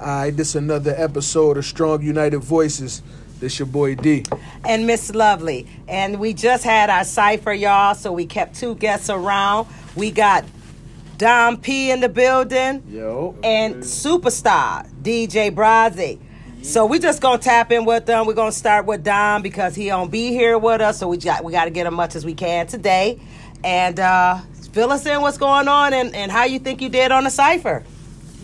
All right, this another episode of Strong United Voices. This your boy D. and Miss Lovely. And we just had our cipher, y'all, so we kept two guests around. We got Dom P in the building Yo. and superstar DJ Brazzi. So we just gonna tap in with them. We're gonna start with Dom because he don't be here with us, so we got we got to get as much as we can today. And uh, fill us in what's going on and, and how you think you did on the cipher.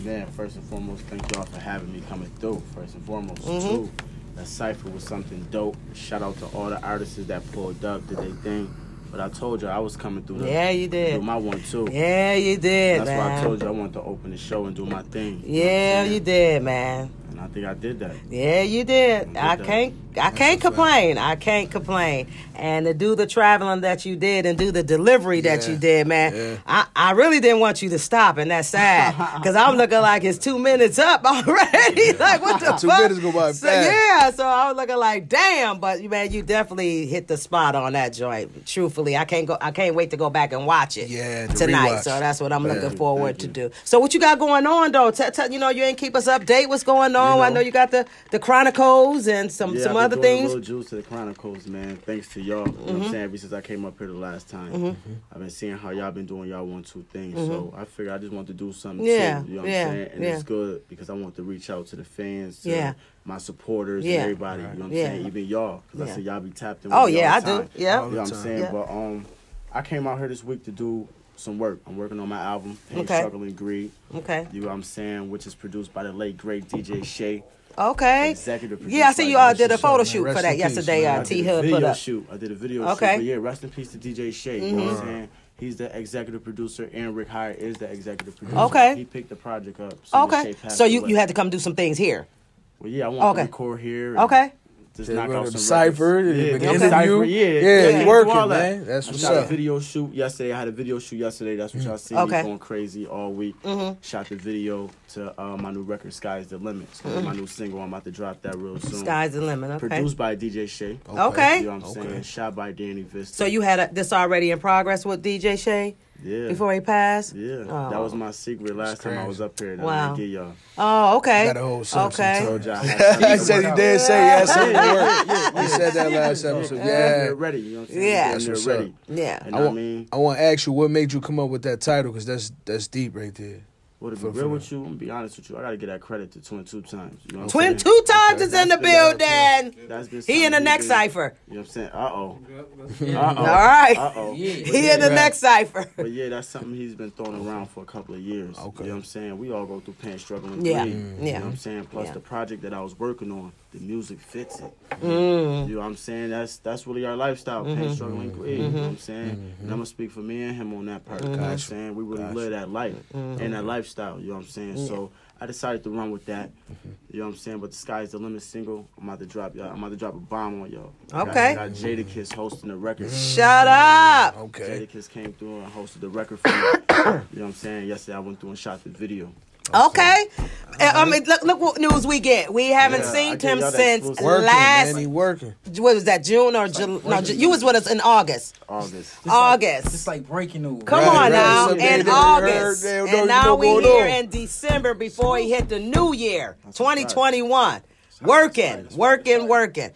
Man, first and foremost, thank y'all for having me coming through. First and foremost, Mm-hmm. too. That cipher was something dope. Shout out to all the artists that pulled up, did they thing. But I told you I was coming through. To Yeah, you did. Do my one too. Yeah, you did, That's man. why I told you I wanted to open the show and do my thing. You know Yeah, you did, man. And I think I did that. Yeah, you did. I I did that. can't. I can't complain. I can't complain. And to do the traveling that you did and do the delivery that you did, man. yeah. I, I really didn't want you to stop, and that's sad because I'm looking like it's two minutes up already. like what the Two fuck? minutes go by So, fast. yeah, so I was looking like, damn. But man, you definitely hit the spot on that joint. Truthfully, I can't go. I can't wait to go back and watch it. Yeah, the tonight. rewatch. So that's what I'm Yeah. looking forward to do. So what you got going on though? Tell, tell- you know you ain't keep us update. What's going on? You I know. know you got the the Chronicles and some Yeah, some I've other been doing things. A little juice to the Chronicles, man. Thanks to y'all. You know what I'm saying? Ever since I came up here the last time, Mm-hmm. I've been seeing how y'all been doing y'all one two things. So I figured I just want to do something Yeah, too. You know what yeah, I'm saying? And yeah. it's good because I want to reach out to the fans, to Yeah. my supporters, Yeah. and everybody. You know what I'm Yeah. saying? Even y'all, because Yeah. I see y'all be tapped in. Oh, with me yeah, all the I do. Yeah. You know what I'm saying? Yeah. But um, I came out here this week to do some work. I'm working on my album, Pain, Okay. Struggle, and Greed. Okay. You know what I'm saying? Which is produced by the late great DJ Shay. Okay. Executive producer. Yeah, I produced see you all did a photo shoot for that in peace, yesterday. man. Uh, I T did a Hood video put up. shoot. I did a video Okay. shoot. But yeah, rest in peace to DJ Shay. You know what I'm saying? He's the executive producer, and Rick Hyde is the executive producer. Okay. He picked the project up. soon as Shay Okay. So you away. you had to come do some things here. Well, yeah, I want Okay. to record here. Okay. Just Yeah, knock go out to some the cipher, records. the Yeah, interview. the cipher, yeah. Yeah, you working, all that. man. That's I what's shot up. a video shoot yesterday. I had a video shoot yesterday. That's what mm-hmm. y'all see Okay. me going crazy all week. Mm-hmm. Shot the video to uh, my new record, Sky's the Limit. So mm-hmm. My new single. I'm about to drop that real soon. Sky's the limit. Okay. Produced by DJ Shay. Okay. You know what I'm Okay. saying? Shot by Danny Vista. So you had a, this already in progress with DJ Shay yeah. before he passed. Yeah, Oh. that was my secret last time I was up here. That Wow. I didn't get y'all. Oh, okay. Got a whole okay. Told y'all. I He said he did say he had something to work. He said that last episode. Yeah, Yeah. they're ready. You know what I'm saying? Yeah. Damn That's near what's ready. up. Yeah. And I I, want, mean, I want to ask you what made you come up with that title because that's that's deep right there. Well, to be for- real with you, I'm gonna be honest with you. I gotta get that credit to Twin two times. You know what I'm Twin saying? two times is in the building. That's been He in the next been- cipher. You know what I'm saying? Uh oh. Uh oh. All right. Uh oh. He in the Right. next cipher. But yeah, that's something he's been throwing around for a couple of years. Okay. You know what I'm saying? We all go through pain, struggling. and Yeah. greed. Mm. You know what I'm saying? Plus Yeah. the project that I was working on, the music fits it. Mm. You know what I'm saying? That's that's really our lifestyle, Mm-hmm. pain, struggle, and greed. You know what I'm saying? And I'm gonna speak for me and him on that part. You know what I'm saying? We really Gotcha. live that life Mm-hmm. and that lifestyle. You know what I'm saying? So I decided to run with that. Mm-hmm. You know what I'm saying? But the sky's the limit single. I'm about to drop y'all. I'm about to drop a bomb on y'all. Okay. Got, got Jadakiss hosting the record. Shut up. Okay. Jadakiss came through and hosted the record for me. you know what I'm saying? Yesterday I went through and shot the video. Okay. Uh, I mean, look, look what news we get. We haven't Yeah, seen gave him since. Working, last. man. He working. What was that? June or July? No, Ju- you was with us in August. August. August. It's like breaking news. Come Right, on right. now, Something in they never August, heard, they and now we here on. in December before he hit the new year, That's 2021. Working, That's working, working.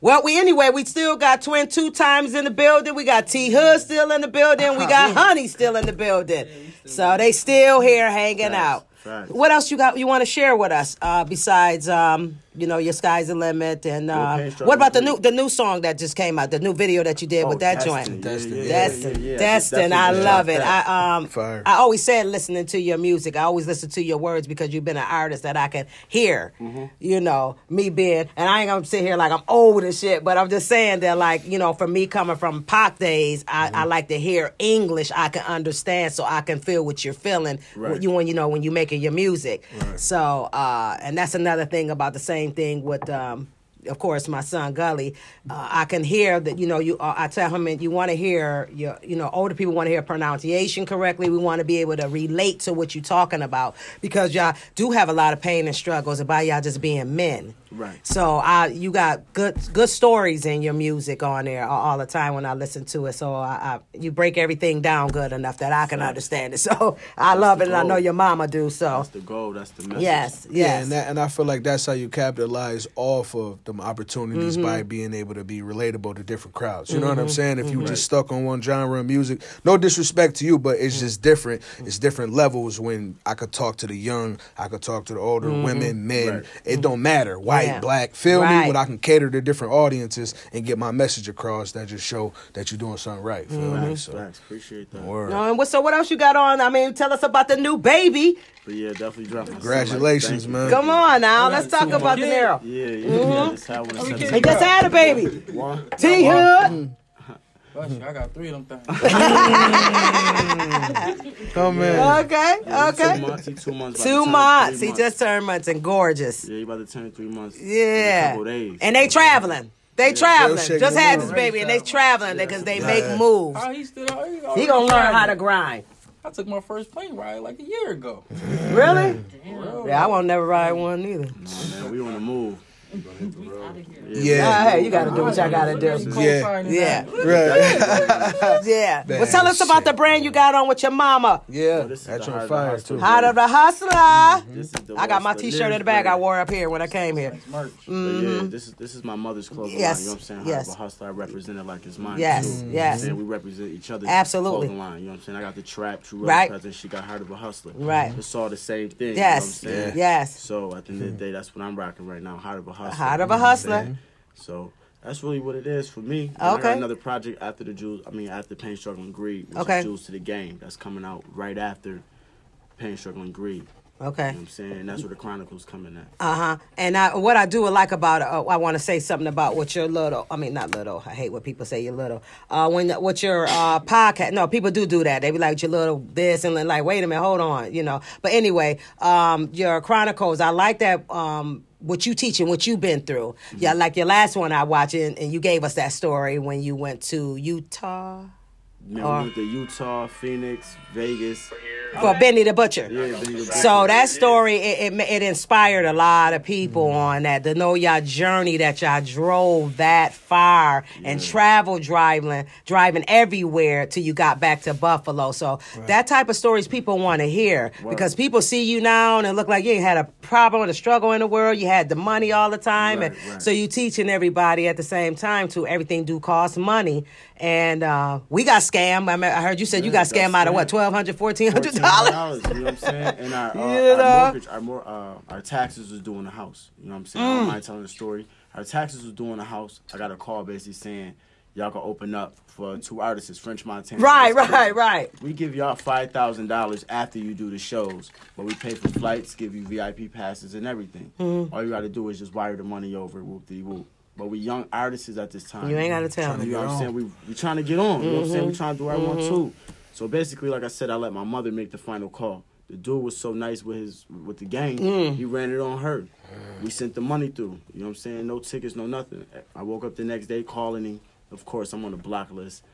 Well, we anyway, we still got Twin two times in the building. We got T Hood still in the building. We got Honey still in the building. So they still here hanging Facts, out. What else you got? You want to share with us uh, besides, um, you know, your sky's the limit, and uh, what about the new the new song that just came out, the new video that you did with that joint? Destin', yeah, Destin, yeah, yeah. Destin, I love it. that. I um, Fire. I always said listening to your music. I always listen to your words because you've been an artist that I can hear. Mm-hmm. You know, me being, and I ain't gonna sit here like I'm old and shit, but I'm just saying that, like, you know, for me coming from Pac days, I, Mm-hmm. I like to hear English. I can understand, so I can feel what you're feeling Right. when you when you know when you're making your music. So, uh, and that's another thing about the same thing with. Um, of course, my son Gully, uh, I can hear that. You know, you. Uh, I tell him, and you want to hear your. You know, older people want to hear pronunciation correctly. We want to be able to relate to what you're talking about because y'all do have a lot of pain and struggles about y'all just being men. Right. So I, you got good good stories in your music on there all, all the time when I listen to it. So I, I, you break everything down good enough that I can Facts. understand it. So I love the it, and I know your mama do. So That's the goal. That's the message. yes, Yeah, yes, and that, and I feel like that's how you capitalize off of them opportunities Mm-hmm. by being able to be relatable to different crowds. You know what I'm saying? If you just stuck on one genre of music, no disrespect to you, but it's just different. It's different levels when I could talk to the young, I could talk to the older women, men. Right. It don't matter, white, Mm-hmm. Yeah. black. Feel me? Right. When I can cater to different audiences and get my message across, that just show that you're doing something right. Feel Mm-hmm. me? So, facts. Appreciate that. word. No, and what, so what else you got on? I mean, tell us about the new baby. But yeah, definitely drop Congratulations, man. Come on now, let's talk about the months. narrow. Yeah, yeah. Mm-hmm. yeah just had one we of can't He just had a baby. One. T Hood. Bless you, I got three of them things. Come man. Okay, Two okay. months. He two months. about Two months. three He just turned months and gorgeous. Yeah, he about to turn three months. in a Yeah. couple days. And they traveling. They traveling. Just had this baby and they traveling because they make moves. How he still? He, He gonna learn how to grind. I took my first plane ride like a year ago. Really? Real. Yeah, I won't never ride one either. Nah, man, we on the move. Yeah. Hey, you gotta do what y'all gotta do. Co-signing Yeah. Right. Yeah. Man, Well, tell us about the brand you got on with your mama. yeah. Well, this is That the joint Heart of fire too. Heart of the hustler. Mm-hmm. This is the I got my T-shirt in the bag I wore up here when I came here. Merch. But mm-hmm. yeah, this is this is my mother's clothing Yes, line. You know what I'm saying? yes. Yes. hustler, I represent it like it's mine. Yes, too. yes. And we represent each other's Absolutely. clothing line. You know what I'm saying? I got the trap, true Right. presence. She got heart of a hustler. Right. It's all the same thing. Yes. You know what I'm saying? Yes. So at the end of the day, that's what I'm rocking right now. Heart of a hustler. Heart of a You know what I'm hustler. So that's really what it is for me. And I Okay. got another project after the Jews. I mean, after Pain, Struggle, and Greed, which Okay. is Juice to the Game. That's coming out right after Pain, Struggle, and Greed. You Okay. know what I'm saying? That's where the Chronicles coming at. Uh huh. And I, what I do like about it, uh, I want to say something about what your little. I mean, not little. I hate when people say you're little. Uh, when what your uh, podcast? No, people do do that. They be like your little this and then like, wait a minute, hold on, you know. But anyway, um, your chronicles. I like that. Um, what you teaching, what you've been through. Yeah, like your last one I watched, and, and you gave us that story when you went to Utah Man, Or- uh, we went to Utah, Phoenix, Vegas. for Benny the Butcher. Yeah, Benny the So that story it, it it inspired a lot of people mm-hmm. on that to know y'all journey that y'all drove that far and travel driving driving everywhere till you got back to Buffalo. So that type of stories people want to hear because people see you now and it look like you ain't had a problem or a struggle in the world. You had the money all the time, Right, and right. so you teaching everybody at the same time to everything do cost money. And uh, we got scammed. I, mean, I heard you said you got scammed out of what twelve hundred, fourteen hundred dollars. $1,400, You know what I'm saying? And our, uh, You know? our mortgage, our, more, uh, our taxes was doing the house. You know what I'm saying? Mm. I don't mind telling the story. Our taxes was doing the house. I got a call basically saying, y'all can open up for two artists, French Montana. Right, right, right. We give y'all five thousand dollars after you do the shows, but we pay for flights, give you VIP passes and everything. Mm-hmm. All you got to do is just wire the money over, whoop de whoop. But we young artists at this time. You ain't gotta tell me. You know what I'm saying? We we trying to get on. You know what I'm saying? Mm-hmm. We trying to do what I want too. So basically, like I said, I let my mother make the final call. The dude was so nice with his with the gang. Mm. He ran it on her. We sent the money through. You know what I'm saying? No tickets, no nothing. I woke up the next day calling him. Of course, I'm on the block list.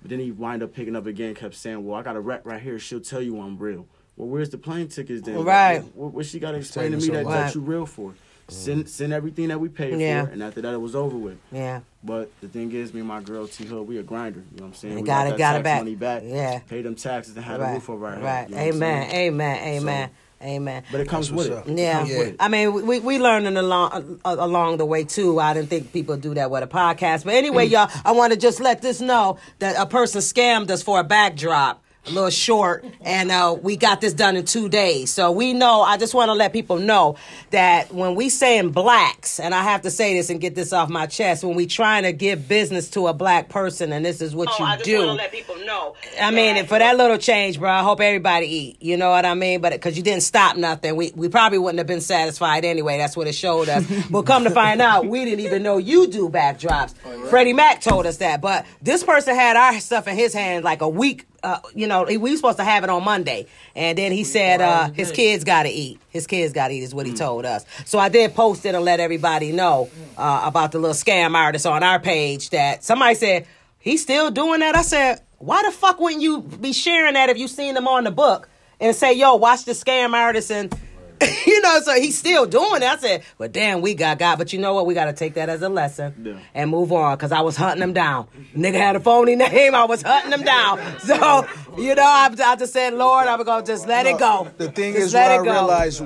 But then he wind up picking up again, kept saying, Well, I got a rep right here. She'll tell you I'm real. Well, where's the plane tickets then? Right. What, what she got to explain to me so that, long? that you real for? Send send everything that we paid Yeah. for, and after that it was over with. Yeah. But the thing is, me and my girl T Hood, we a grinder. You know what I'm saying? You we got it, that got it back. money back. Yeah. Pay them taxes and have a Right. roof over our head. Right. you know what I'm Amen. Amen. Amen. Amen. But it comes with it. up. It Yeah. with it. I mean, we we learning along uh, along the way too. I didn't think people do that with a podcast, but anyway, Mm. y'all, I want to just let this know that a person scammed us for a backdrop. A little short, and uh, we got this done in two days. So we know. I just want to let people know that when we saying blacks, and I have to say this and get this off my chest, when we trying to give business to a black person, and this is what you I just do. Let people know. I mean, for that little change, bro, I hope everybody eat. You know what I mean? But because you didn't stop nothing, we, we probably wouldn't have been satisfied anyway. That's what it showed us. but come to find out, we didn't even know you do backdrops. Freddie Mac told us that. But this person had our stuff in his hand like a week uh, you know, we were supposed to have it on Monday, and then he said uh, his kids got to eat. His kids got to eat is what he told us. So I did post it and let everybody know uh, about the little scam artist on our page. That somebody said he's still doing that. I said, why the fuck wouldn't you be sharing that if you seen him on the book and say, yo, watch the scam artist and. you know, so he's still doing it. I said, well, damn, we got God. But you know what? We got to take that as a lesson Yeah. and move on because I was hunting him down. Nigga had a phony name. I was hunting him down. So, you know, I, I just said, Lord, I'm going to just let it go. The thing Just is, what let I it go. realized.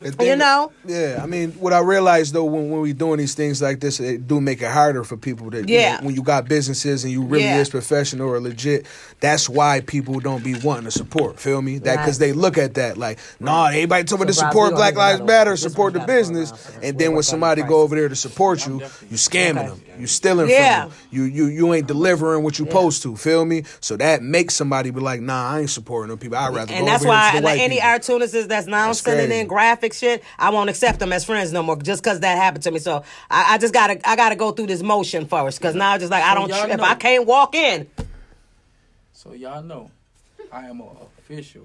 The thing- You know? Yeah, I mean, what I realized though, when, when we doing these things like this, it do make it harder for people that, you Yeah. know, when you got businesses and you really Yeah. is professional or legit, that's why people don't be wanting to support. Feel me? That because Right. they look at that like, nah, everybody told me to So, Rob, support Black Lives Matter, support the one gotta go business, around, so and then when somebody go over there to support you, you scamming Okay. them, you stealing Yeah. from them, you you you ain't delivering what you supposed to. Feel me? So that makes somebody be like, nah, I ain't supporting them people. I'd rather And go that's over here why to the white any people. cartoonists that's now That's sending in in graphic shit, I won't accept them as friends no more just because that happened to me. So I, I just gotta I gotta go through this motion first because now it's just like I don't y'all tr- if. I can't walk in. So y'all know, I am an official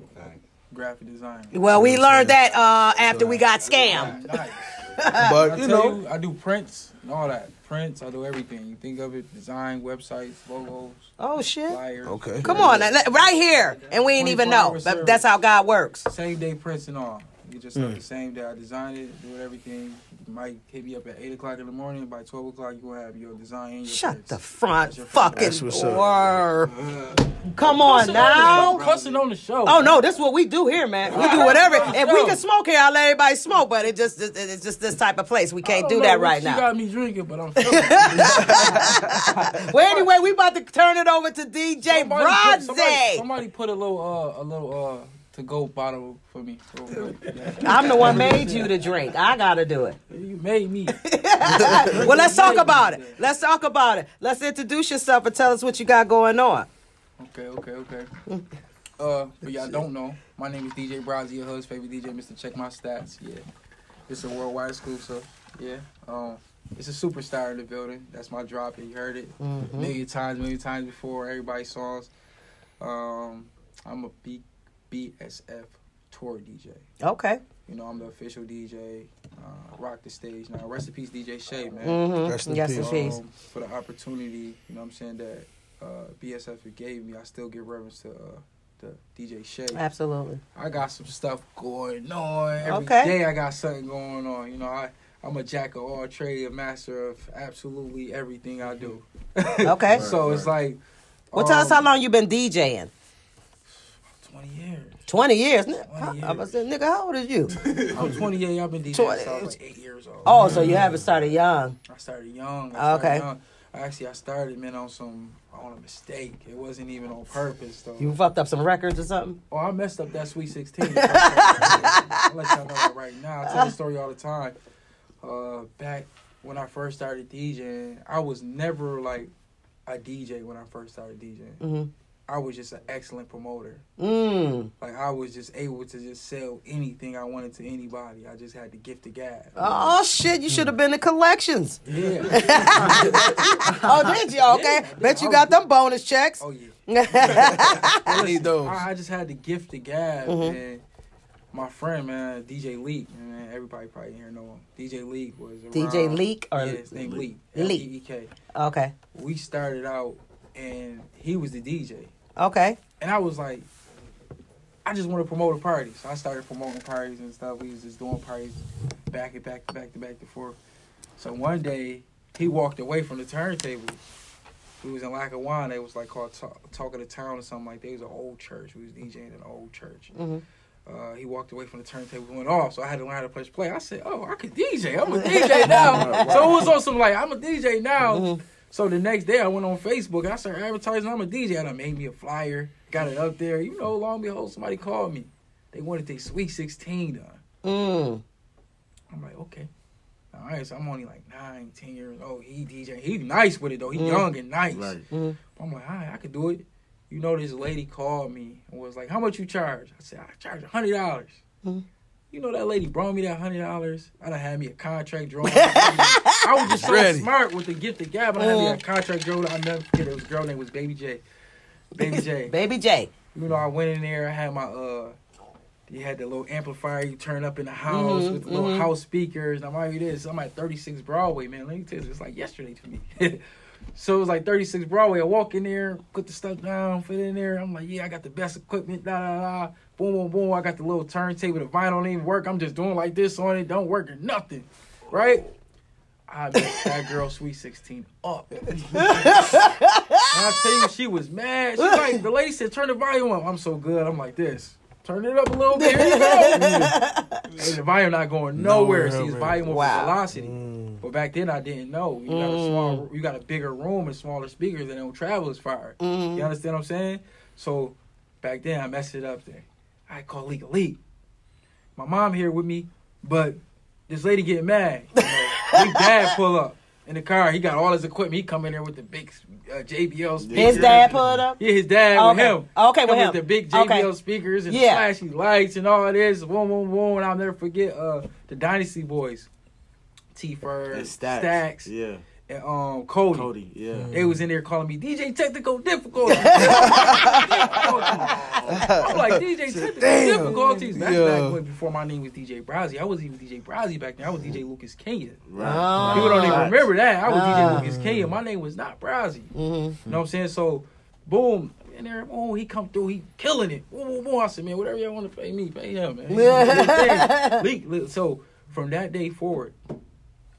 graphic designer. Well, we learned that uh, after we got scammed. Nice. But I you tell know, you, I do prints and all that. Prints, I do everything. You think of it, design, websites, logos, Oh shit! flyers. Okay. Come on, right here, and we ain't even know. But service. that's how God works. Same day prints and all. You just Mm. like the same day I designed it, do everything. You might hit me up at eight o'clock in the morning. By twelve o'clock, you gonna have your design your Shut prints. the front That's your fucking That's what's up. door. Come on now. Cussing on the show. Oh no, this is what we do here, man. We do whatever. If we can smoke here, I'll let everybody smoke. But it just it- it's just this type of place. We can't don't know that right now. you got me drinking, but I'm feeling it. Well, anyway, we about to turn it over to DJ Somebody put- somebody, Bronze. somebody put a little uh a little uh to go bottle for me. real quick. Yeah. I'm the one made you to drink. I gotta do it. You made me. Well, let's talk about it. Let's talk about it. Let's introduce yourself and tell us what you got going on. Okay, okay, okay. Uh, but y'all don't know. My name is DJ Brazzy, your husband's favorite DJ, Mr. Check My Stats. Yeah. It's a worldwide exclusive. So yeah. Um, it's a superstar in the building. That's my drop. You heard it a million times, million times before. Everybody's songs. Um, I'm a B- BSF tour DJ. Okay. You know, I'm the official DJ. Uh, rock the stage now. Rest in peace, DJ Shay, man. Mm-hmm. Rest in Yes, peace. peace. Um, for the opportunity, you know what I'm saying, that uh, BSF gave me, I still give reverence to uh, the DJ Shay. Absolutely. I got some stuff going on. Every day Okay. I got something going on. You know, I, I'm a jack of all trades, a master of absolutely everything I do. Okay. so it's like. Well, tell us um, how long you've been DJing. 20 years. Twenty years. 20 I was saying, nigga, how old is you? I'm 28. I've been DJing 20. since I was like eight years old. Oh, so you haven't started young. I started young. I started Okay. Young. Actually, I started, man, on some on a mistake. It wasn't even on purpose, though. You fucked up some records or something. Oh, I messed up that Sweet 16. I'll let y'all know that right now. I tell the story all the time. Uh, back when I first started DJing, I was never like a DJ when I first started DJing. Mhm. I was just an excellent promoter. Mm. Like I was just able to just sell anything I wanted to anybody. I just had the gift of gab. Oh shit! You should have been in collections. Yeah. Oh, did you? Okay. Yeah. Bet you got them bonus checks. oh yeah. I need those. I, I just had the gift of gab, Mhm. and my friend, man, DJ Leak, man, everybody probably here know him. DJ Leak was around, DJ Leak or yeah, his name Leak, Leak. L-E-E-K. okay, We started out, and he was the DJ, okay. and I was like, I just want to promote a party, so I started promoting parties and stuff. We was just doing parties, back and back to back to back to forth. So one day, he walked away from the turntable. We was in Lackawanna. It was like called Talk, Talk of the Town or something like that. It was an old church. We was DJing in an old church. Mhm. Uh, he walked away from the turntable, went off. So I had to learn how to push play. I said, "Oh, I could DJ. I'm a DJ now." so it was on some like, "I'm a DJ now." Mhm. So the next day, I went on Facebook. And I started advertising. I'm a DJ, and I made me a flyer. Got it up there. You know, long and behold, somebody called me. They wanted their Sweet 16 done. Mm. I'm like, okay. All right, so I'm only like nine, ten years old. He DJ. He nice with it though. He Mm. young and nice. Right. Mhm. I'm like, all right, I could do it. You know, this lady called me and was like, how much you charge? I said, I charge a hundred dollars. Mhm. You know that lady brought me that hundred dollars. I done had me a contract drawn. I was just so Ready. smart with the gift of gab. I had me a Mm. contract drawn. I never forget. It was a girl name was Baby J. Baby J. Baby J. You know, I went in there. I had my uh, you had the little amplifier you turn up in the house Mhm, with the little mhm. house speakers. And I'm like, this. I'm at 36 Broadway, man. Let me tell you, it's like yesterday to me. so it was like 36 Broadway. I walk in there, put the stuff down, fit in there. I'm like, yeah, I got the best equipment. Da da da. Boom, boom, boom. I got the little turntable. The vinyl don't even work. I'm just doing like this on it. Don't work or nothing, right? I messed that girl Sweet 16 up. and I tell you, she was mad. She like the lady said, "Turn the volume up." I'm so good. I'm like this. Turn it up a little bit. Here you go. and the volume not going nowhere. See, it's volume over Wow. velocity. Mm. But back then, I didn't know. You got a small, you got a bigger room and smaller speakers, and don't travel as far. Mhm. You understand what I'm saying? So back then, I messed it up. There, I call League Elite. My mom here with me, but this lady getting mad. You know, big dad pull up in the car. He got all his equipment. He come in there with the big uh, JBL speakers. His dad pulled up. Yeah, his dad Okay. with him. Okay, with him. the big JBL Okay. speakers and Yeah. flashy lights and all this. Boom, boom, boom. And I'll never forget uh, the Dynasty Boys. T Fur, Stacks. Stacks, Yeah. And um, Cody. Cody. Yeah. They was in there calling me DJ Technical Difficulties. I'm like DJ Technical Damn. Difficulties. That's Yeah. back when before my name was DJ Browsy. I wasn't even DJ Browsy back then. I was DJ Lucas Kenya. Right. People don't even remember that. I was Ah. DJ Lucas Kenya. My name was not Browsy. Mm-hmm. You know what I'm saying? So, boom. In there, oh, he come through, he killing it. Boom, boom, boom. I said, man, whatever y'all want to pay me, pay him, man. He do his thing. Leak, leak. So from that day forward,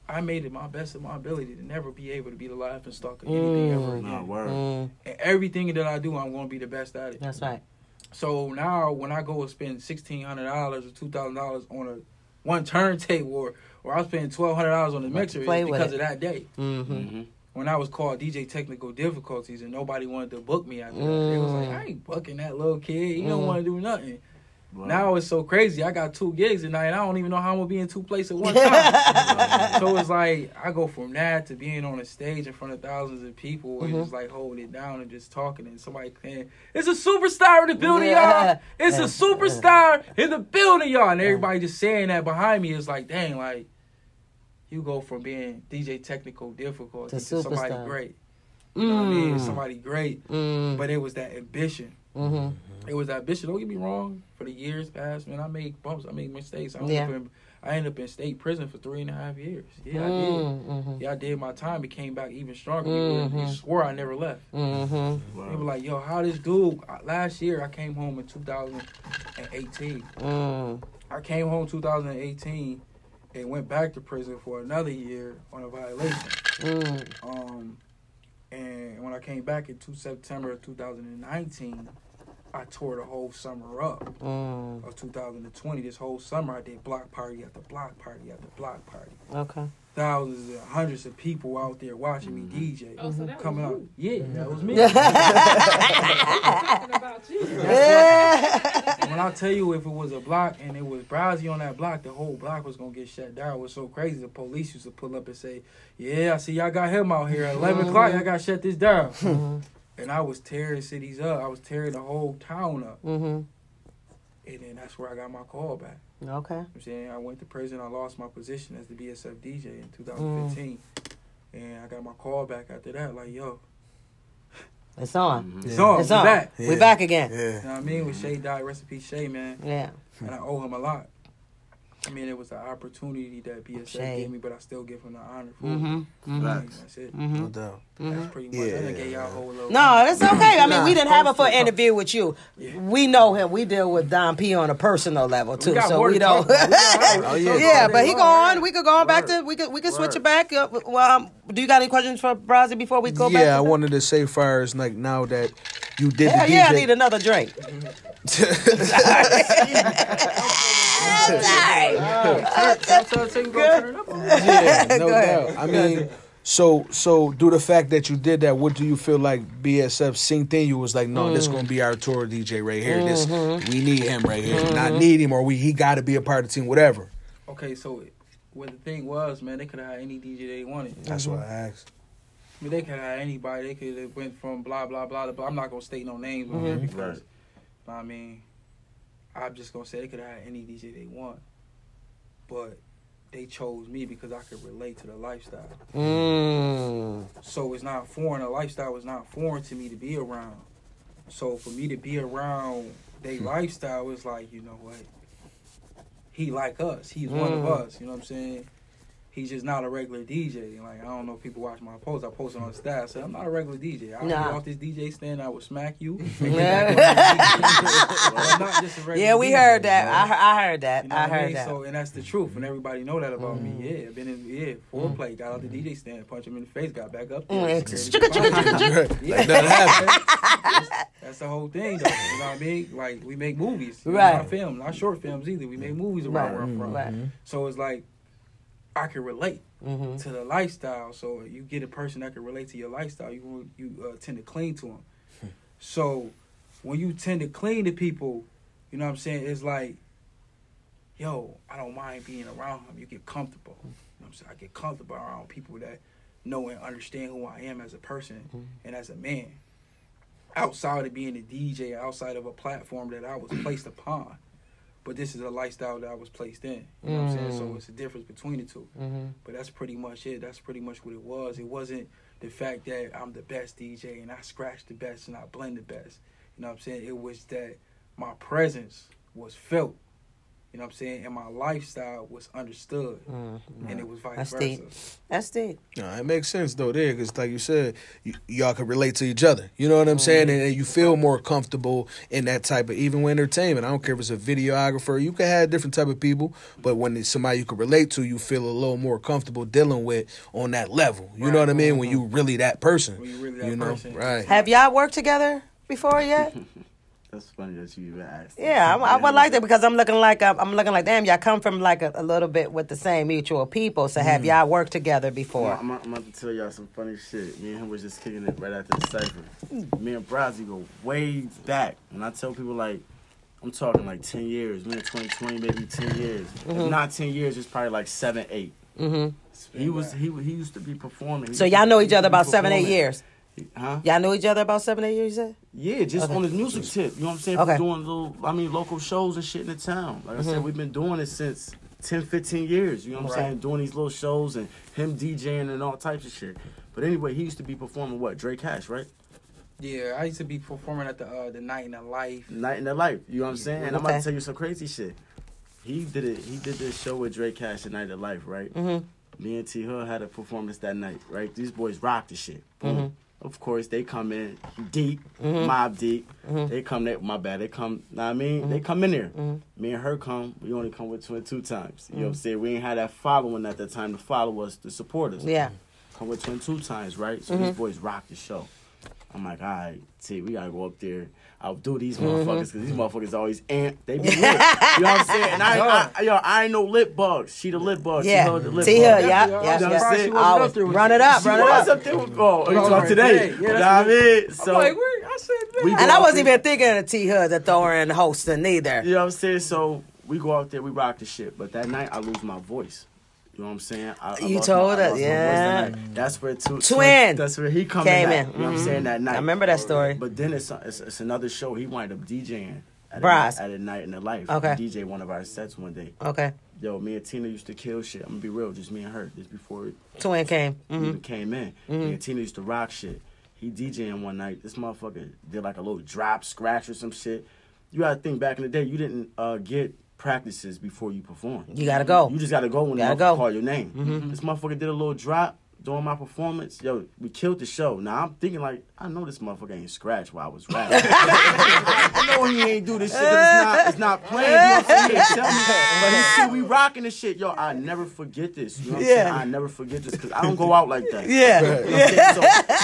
I made it my best of my ability to never be able to be the laughing stock of anything ever Mm. again. Nah, word. Mm, And everything that I do, I'm going to be the best at it. that's right. So now, when I go and spend sixteen hundred dollars or two thousand dollars on a one turntable, or or I was spending twelve hundred dollars on the mixer, it's because it. of that day Mm-hmm. Mm-hmm. when I was called DJ Technical Difficulties and nobody wanted to book me after that. They was like, Mm. I ain't booking that little kid. He don't Mm. want to do nothing. Now it's so crazy. I got two gigs tonight and I don't even know how I'm gonna be in two places at one time. so it's like I go from that to being on a stage in front of thousands of people and Mhm. just like holding it down and just talking and somebody saying, It's a superstar in the building, Yeah. y'all. It's a Yeah. superstar in the building, y'all. And everybody just saying that behind me is like, dang, like you go from being DJ technical difficult To to, somebody superstar. great. You know what I mean? Mm. Somebody great. Mm. But it was that ambition. Mm-hmm. It was that ambition. Don't get me wrong. For the years past, man, I made bumps. I made mistakes. I ended, Yeah. up, in, I ended up in state prison for three and a half years. Yeah, I did. Mm-hmm. Yeah, I did my time. It came back even stronger. People Mhm. swore I never left. Mm-hmm. They were like, "Yo, how this dude?" Last year, I came home in 2018. Mm. I came home 2018 and went back to prison for another year on a violation. Mm. Um, and when I came back in two September of 2019, I tore the whole summer up Mm. of 2020. This whole summer, I did block party after block party after block party. Okay. Thousands and hundreds of people out there watching me mm-hmm. DJ. Oh, so that Coming was out, you. yeah, that mm-hmm. was me. Talking about you. when I tell you, if it was a block and it was Browsy on that block, the whole block was gonna get shut down. It was so crazy. The police used to pull up and say, "Yeah, I see y'all got him out here at 11 mm-hmm. o'clock. Y'all got to shut this down." And I was tearing cities up. I was tearing the whole town up. Mm-hmm. And then that's where I got my call back. Okay. I'm saying I went to prison. I lost my position as the BSF DJ in 2015. And I got my call back after that. Like, yo, It's on. Mm-hmm. it's Yeah. on. It's we on. back. We Yeah. back again. You Yeah. know what I mean? With Shay died, recipe Shay, man. Yeah. And I owe him a lot. I mean, it was an opportunity that BSF Shay. gave me, but I still give him the honor for Mm-hmm. it. Mm-hmm. Facts. That's it. No Mm-hmm. That's pretty much. Yeah. done gave y'all whole little. No, that's okay. I mean, we didn't have him for an interview with you. Yeah. We know him. We deal with Dom P on a personal level too, got so we to don't. We Oh, yeah. yeah, but he go on. We could go on back to. We could we could switch it back up. Well, um, do you got any questions for Brazzy before we go back? yeah, I wanted to say first, like now that you did Hell the yeah, I need another drink. Tell- tell- tell- tell you go Good. turn it up on. yeah, no Go ahead. doubt. I mean, so so do the fact that you did that. What do you feel like BSF synced in you was like? No, this mm. gonna be our tour DJ right here. This mm-hmm. we need him right here. Not mm-hmm. need him or we he got to be a part of the team. Whatever. Okay, so what the thing was, man, they could have had any DJ they wanted. That's what I asked. I mean, they could have anybody. They could have went from blah blah blah to blah. I'm not gonna state no names on here mm-hmm. because, I mean, I'm just gonna say they could have had any DJ they want, but they chose me because I could relate to the lifestyle. Mm. So it's not foreign. The lifestyle was not foreign to me to be around. So for me to be around their lifestyle is like, you know what? He like us. He's one of Mm. us. You know what I'm saying? He's just not a regular DJ. Like I don't know if people watch my posts. I posted on the stat. I said I'm not a regular DJ. I Nah. get off this DJ stand. I will smack you. Yeah. I'm not just a Yeah, we DJ, heard that. you I, know? he- I heard that. You know I heard mean? that. So, and that's the truth, and everybody know that about Mm. me. Yeah, I've been in, yeah, full foreplay, got out the DJ stand, punch him in the face, got back up Mm, there. it's security chugga, chugga, behind chugga, me. chugga. Yeah, Like that's, that's the whole thing, though. You know what I mean? Like we make movies, Right. Not film, not short films either. We make movies around where I'm from. Right. So it's like I can relate Mhm. to the lifestyle. So you get a person that can relate to your lifestyle, you you uh, tend to cling to them. so when you tend to cling to people, you know what I'm saying? It's like, yo, I don't mind being around him. You get comfortable. You know what I'm saying? I get comfortable around people that know and understand who I am as a person and as a man. Outside of being a DJ, outside of a platform that I was placed upon. But this is a lifestyle that I was placed in. You know what I'm saying? So Mm. it's a difference between the two. Mhm. But that's pretty much it. That's pretty much what it was. It wasn't the fact that I'm the best DJ and I scratch the best and I blend the best. You know what I'm saying? It was that my presence was felt. You know what I'm saying? And my lifestyle was understood. Mhm. And it was vice That's versa. deep. That's deep. No, it makes sense though there, because like you said, y y'all can relate to each other. You know what I'm saying, and, and you feel more comfortable in that type of even with entertainment. I don't care if it's a videographer. You can have different type of people, but when it's somebody you can relate to, you feel a little more comfortable dealing with on that level. You know what I mean? When you really that person. When you really that You know, person. right? Have y'all worked together before yet? That's funny that you even asked. Yeah, I, I would like that because I'm looking like I'm, I'm looking like damn. Y'all come from like a, a little bit with the same mutual people. So have y'all worked together before? I'm, I'm, I'm about to tell y'all some funny shit. Me and him was just kicking it right after the cipher. Me and Brazzy go way back. And I tell people like, I'm talking like 10 years. Me in 2020, maybe 10 years. If not 10 years, it's probably like 7, 8. Mm-hmm. He was he he used to be performing. He So y'all know each other about seven, eight years. Huh? Y'all know each other about seven, eight years. You said? Yeah, just Okay. on his music tip. You know what I'm saying? Okay. For doing little, I mean, local shows and shit in the town. Like I said, we've been doing it since 10, 15 years. You know what I'm Right. saying? Doing these little shows and him DJing and all types of shit. But anyway, he used to be performing what? Drake Cash, right? Yeah, I used to be performing at the uh, the night in the life. Night in the Life. You know what I'm saying? And I'm about to tell you some crazy shit. He did it. He did this show with Drake Cash at Night of Life, right? Mm-hmm. Me and T Hood had a performance that night, right? These boys rocked the shit. Boom. Mm-hmm. Of course, they come in deep, mob deep. They come there. My bad. They come. Know what I mean, Mm-hmm. they come in there. Me and her come. We only come with two two times. You know what I'm saying? We ain't had that following at that time to follow us, to support us. Mm-hmm. Yeah. Come with twin two times, right? So Mm-hmm. these boys rock the show. I'm like, all right, T, we gotta go up there. Outdo these Mm-hmm. motherfuckers because these motherfuckers always ant. They be lit. you know what I'm saying? And I, I, I, yo, I ain't no lip bugs. She the lip bug. She Yeah. held the lip T bug. Hood, yeah, Definitely, yeah, I was yeah. surprised she wasn't Always up Run it up, She run it was up. up there with, oh, you Oh, talking right, today? today. Yeah, you know that's what I mean? I'm So, like, where? I said, we man. And I wasn't even thinking of T Hood, the thrower and hosting neither. You know what I'm saying? So we go out there, we rock the shit. But that night, I lose my voice. You know what I'm saying? I, I You told my, us, yeah. That's where two, Twin That's where he come came in. You know what I'm saying? That night. I remember that story. But then it's, it's it's another show. He wind up DJing at a, at a night in the life. Okay. He DJ one of our sets one day. Okay. Yo, me and Tina used to kill shit. I'm gonna be real, just me and her. Just before it Twin came. even hmm came in. Me and Tina used to rock shit. He DJing one night. This motherfucker did like a little drop, scratch or some shit. You gotta think back in the day, you didn't uh, get practices before you perform. You gotta go. You just gotta go when Gotta they go. Mm-hmm. call your name. This motherfucker did a little drop during my performance. Yo, we killed the show. Now I'm thinking like, I know this motherfucker ain't scratch while I was rapping. I know he ain't do this shit 'cause it's not, it's not playing. You know what I'm saying? Tell me. But he see we rocking this shit. Yo, I never forget this. You know what I'm Yeah. saying? I never forget this because I don't go out like that. Yeah. You know I'm? So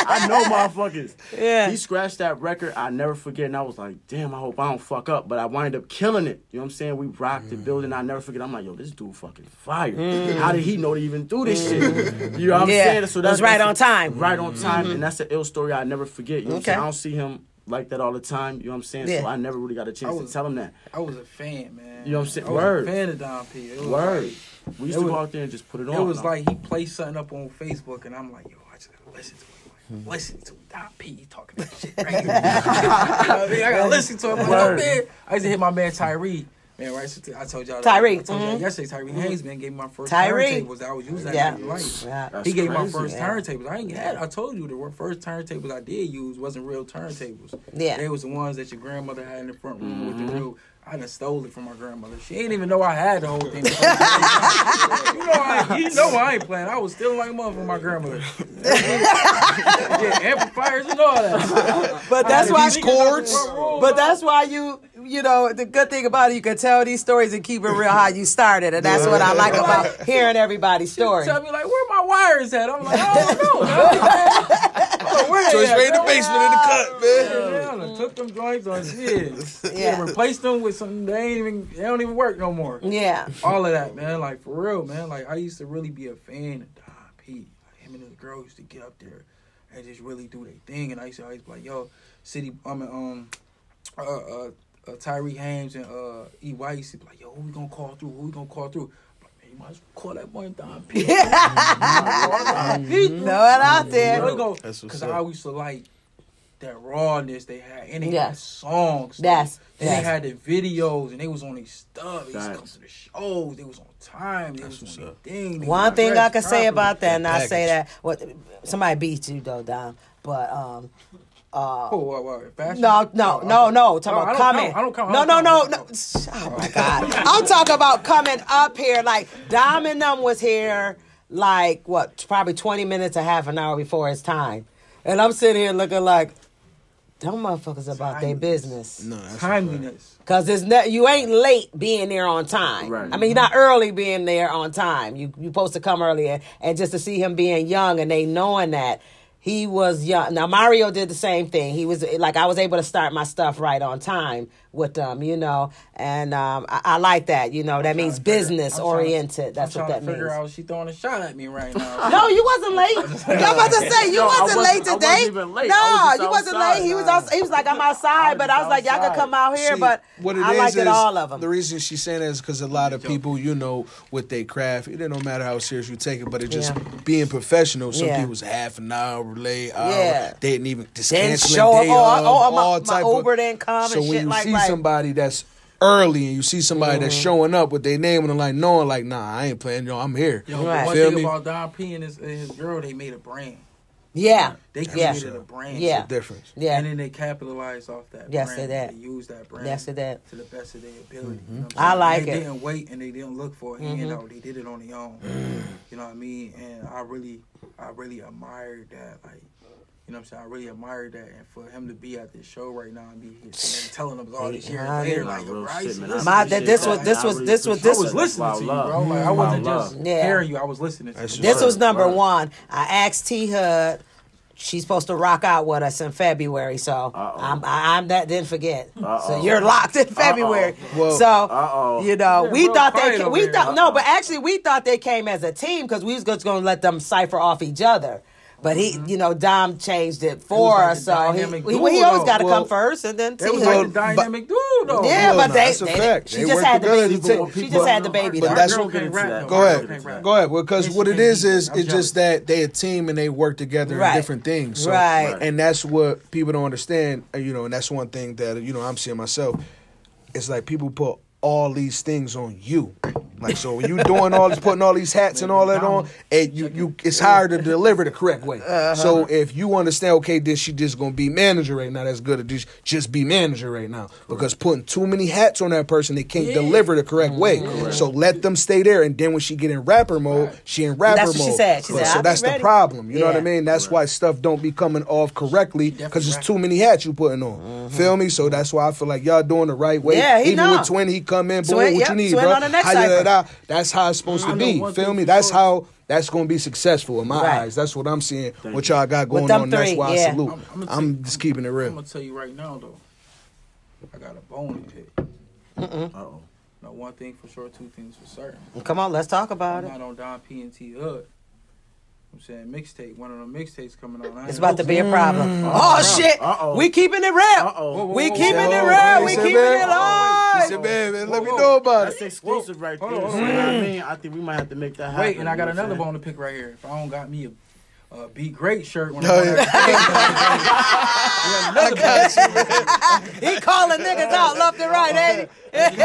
I know motherfuckers. Yeah. He scratched that record. I never forget. And I was like, damn, I hope I don't fuck up. But I wind up killing it. You know what I'm saying? We rocked the building. I never forget. I'm like, yo, this dude fucking fire. Mm. How did he know to even do this shit? You know what I'm Yeah. saying? So It was right on time. Right on time. And that's an ill story I never forget. You know what I'm saying? Okay. I don't see him like that all the time. You know what I'm saying? Yeah. So I never really got a chance I to tell him that. I was a fan, man. You know what I'm saying? I was Word. a fan of Dom P. It was Word. like- We used It to was- go out there and just put it on. It was No. like he placed something up on Facebook, and I'm like, yo, I just gotta listen to it. Hmm. Like, listen to Dom P talking that shit right here. you know what I mean? I gotta listen to him. Like, Word. man. I used to hit my man Tyree. Man, right? So I told y'all. Tyree, I told y'all mhm. yesterday. Tyree Haynes man gave me my first Tyree. turntables that I was using Yeah. in life. Yeah. That's he gave me my first Yeah. turntables. I ain't had. I told you the first turntables I did use wasn't real turntables. Yeah. they was the ones that your grandmother had in the front room with Mm-hmm. the real. I done stole it from my grandmother. She ain't even know I had the whole thing. you know, I, you know I ain't playing. I was stealing like a mother from my grandmother. yeah, amplifiers and all that. But that's why had These speakers out the chords. But that's why you, you know, the good thing about it, you can tell these stories and keep it real how you started, and that's what I like about hearing everybody's story. Tell me like where are my wires at? I'm like, I don't know. I don't where So they it's at, straight in the basement in the cut, man. Yeah, I took them joints on shit. Yeah. Yeah, replaced them with something they ain't even they don't even work no more. Yeah, All of that, man. Like for real, man. Like I used to really be a fan of Dom P. Like him and his girl used to get up there and just really do their thing. And I used to always be like, yo, City, I mean, um, uh, uh, uh Tyree Hames and uh E. White used to be like, yo, who we gonna call through? Who we gonna call through? I'm like, man, you might as well call that boy Dom P. Dom P. throw it out there. There we go. Because. I always used to like that rawness they had, and they had songs. Yes, Then yes. they had the videos, and they was on these stuff. They used to come to the shows. They was on time. They was what's on their up. thing. They One thing I dressed can say about that, and I say that, package. what somebody beat you though, Dom. But um, Uh, oh, what, what, fashion? no, no, Oh, no, okay. no. Oh, Talking I about coming. count. I don't count. I No, don't no, count. no, I no. Oh my oh. God! I'm talking about coming up here. Like Dom and them was here, like what? Probably 20 minutes, a half an hour before his time, and I'm sitting here looking like. Them motherfuckers about their business. No, that's. Timeliness. Cause it's not, you ain't late being there on time. Right. I mean, you're not early being there on time. You you supposed to come earlier, and just to see him being young and they knowing that he was young. Now Mario did the same thing. He was like I was able to start my stuff right on time with them, you know, and um, I, I like that. You know, that means trying to figure- business to- oriented. That's I'm what that to figure means. out she throwing a shot at me right now. No, you wasn't late. I'm about to say you No, wasn't wasn't- late today. wasn't late. No, I was you wasn't late. He was outside. He was like, I'm outside, I but I was just like, y'all can outside. come out here. See, but what it I is liked it is all of them. The reason she's saying that is because a lot of people, you know, with their craft, it don't matter how serious you take it, but it just Yeah. being professional. Some Yeah. people's half an hour late, hour. Yeah. They didn't even just Then canceling show up. day Oh, of, oh, my- all my type of- Uber didn't come So and when shit you like see that. somebody that's early and you see somebody that's Mm-hmm. showing up with their name and they're like knowing like, nah, I ain't playing, yo, I'm here. Yo, Right. one Feel thing me? about Dom P and his, and his girl, they made a brand. Yeah. They Yeah. a brand. Yeah. The difference. Yeah. And then they capitalized off that Yes, brand. they did. They used that brand Yes, they did. to the best of their ability. You know what I I'm saying? like they it. didn't wait and they didn't look for a Mhm. handout. They did it on their own. You know what I mean? And I really, I really admired that. Like, you know what I'm saying? I really admired that. And for him to be at this show right now and be here sitting there telling them all these years Yeah, later, like, yo, Real shit, man. My- I this was- this was- this was- appreciate this I was was listening to you, bro. Like, I wasn't love. just Yeah. hearing you. I was listening to That's you. This was number Word. one. I asked T Hood. She's supposed to rock out with us in February, so I'm I, I'm that. Didn't forget. So Uh-oh. you're locked in February. Well- so Uh-oh. you know Yeah, we thought they quiet ca- over we here. thought no, Uh-oh. but actually we thought they came as a team because we was just going to let them cipher off each other. But he, you know, Dom changed it for like us, so he, dynamic he, duo, he always got to Well, come first, and then T That was Hood. like the dynamic dude, though. Yeah, Well, but no, they, that's a they- fact. she They just had the baby. to She but- just had the baby. but that's what- can't rap, though. Go ahead. girl can't rap. Go ahead. Because what it is is beat. is I'm it's just that they a team and they work together Right. in different things. So, Right. And that's what people don't understand. uh, You know, and that's one thing that you know I'm seeing myself. It's like people put all these things on you. Like so, when you doing all this, putting all these hats and all that on, and you, you, it's hard to deliver the correct way. Uh-huh. So if you understand, okay, then she just gonna be manager right now. That's good to just just be manager right now because putting too many hats on that person, they can't deliver the correct way. So let them stay there, and then when she get in rapper mode, she in rapper That's what mode. she said. She said, so that's the problem. You know what I mean? That's why stuff don't be coming off correctly because it's too many hats you putting on. Feel me? So that's why I feel like y'all doing the right way. Yeah, he Even know. with Twin, he come in, boom, Twin, what yep, you need, bro? On the next How you cypher. da- da- That's how it's supposed to be. Feel me? That's how that's gonna be successful in my Right. eyes. That's what I'm seeing. Thank what you. y'all got going them on. That's why yeah. I salute. I'm- I'ma I'm, tell- just keeping it real. I'm gonna tell you right now though. I got a bone to pick. Uh-oh. Now one thing for sure, two things for certain. Come on, let's talk about it. I'm it. not on Dom P and T Hood. I'm saying mixtape. One of them mixtapes coming on. It's about to be a problem. Mm. Oh Uh-oh. shit! Uh-oh. We keeping it real. We keeping whoa, it real. We keeping it whoa, whoa, live. He said, man, man, let me know about That's it. exclusive right there. Hold on, hold you know what I mean? I think we might have to make that happen. Wait, and I got you know what another bone to pick right here. If I don't got me a uh, "Be Great" shirt. When Oh, I yeah. won that. we had another bag. He calling niggas out left and right, ain't he? He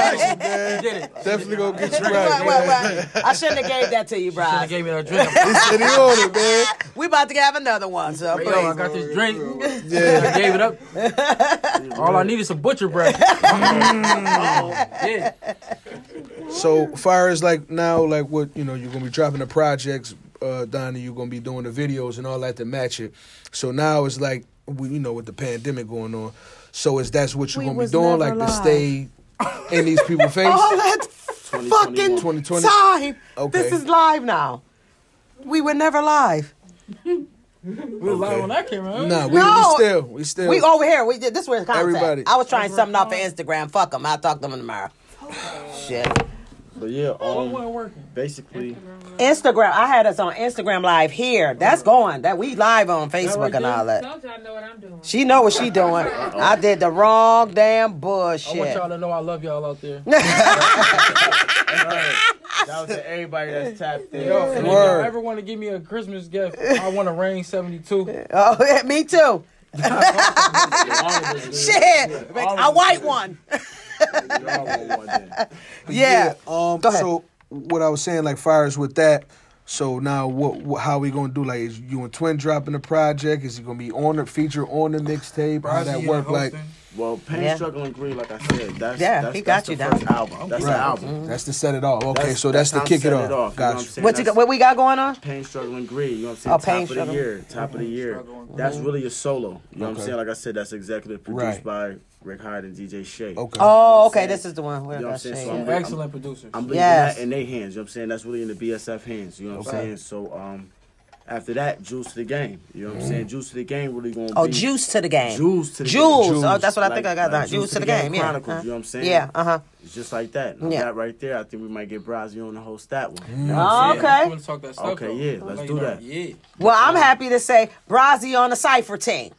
did it. Definitely gonna get you Wait, right, wait, man. wait. I shouldn't have gave that to you, Should have gave me that drink. He said he on it, man. We about to have another one, so Yo, I got this drink. Yeah. I gave it up. All I need is some butcher bread. yeah. So far as like now, like what you know, you're gonna be dropping the projects, uh, Donnie. You're gonna be doing the videos and all that to match it. So now it's like we, you know, with the pandemic going on. So is that's what you're We gonna be doing, never like to live. stay in these people's face? All that fucking 2020? time. Okay. This is live now. We were never live. We were live on that camera. Huh? Nah, we, No. we still, we still. We over here. We did this was contact. Everybody. I was trying something off of Instagram. Fuck them. I'll talk to them tomorrow. Shit. But yeah, um, basically, Instagram. I had us on Instagram live here. That's going. That we live on Facebook and all that. Know what I'm doing? She know what she doing. I did the wrong damn bullshit. I want y'all to know I love y'all out there. shout out to everybody that's tapped in. Yo, if y'all ever want to give me a Christmas gift, I want a Rain 72. Oh, yeah, me too. Shit, a white one. Yeah. Um. Go ahead. So what I was saying, like, fires with that. So now, what, what? How we gonna do? Like, is you and Twin dropping the project? Is he gonna be on the feature on the mixtape? How that Brazzy, work? Like. Well, Pain, Yeah. Struggle, and Greed, like I said, that's Yeah, that's, he that's got you the down. first album. That's the Right. album. that's to set it off. Okay, That's- so that's, how to kick set it it off. off, you know what Got I'm you. saying? What you what we got going on? Pain, struggle, and greed. You know what I'm saying? Oh, top Pain, of Struggle. the year, top of the year. Struggle That's really a solo. You know what I'm saying? Like I said, that's executive produced Right. by Rick Hyde and DJ Shay. Okay. Oh, okay. This is the one. Where You know what I'm saying? shade. So I'm- Excellent producers. I'm leaving Yes. that in their hands. You know what I'm saying? That's really in the BSF hands. You know what I'm saying? So um, after that, juice to the game. You know what I'm saying? Juice to the game really gonna Oh, be juice to the game. Juice to the Jules. game. Oh, that's what I Like- think I got like down. Juice to the game. Yeah. Chronicles, Uh-huh. you know what I'm saying? Yeah. Uh huh. It's just like that. Now Yeah. That right there, I think we might get Brazzy on to host that one. Mm. You know Oh, okay. I'm gonna talk that stuff. Okay, though. yeah, let's do that. Yeah. Well, I'm happy to say Brazzy on the Cipher team.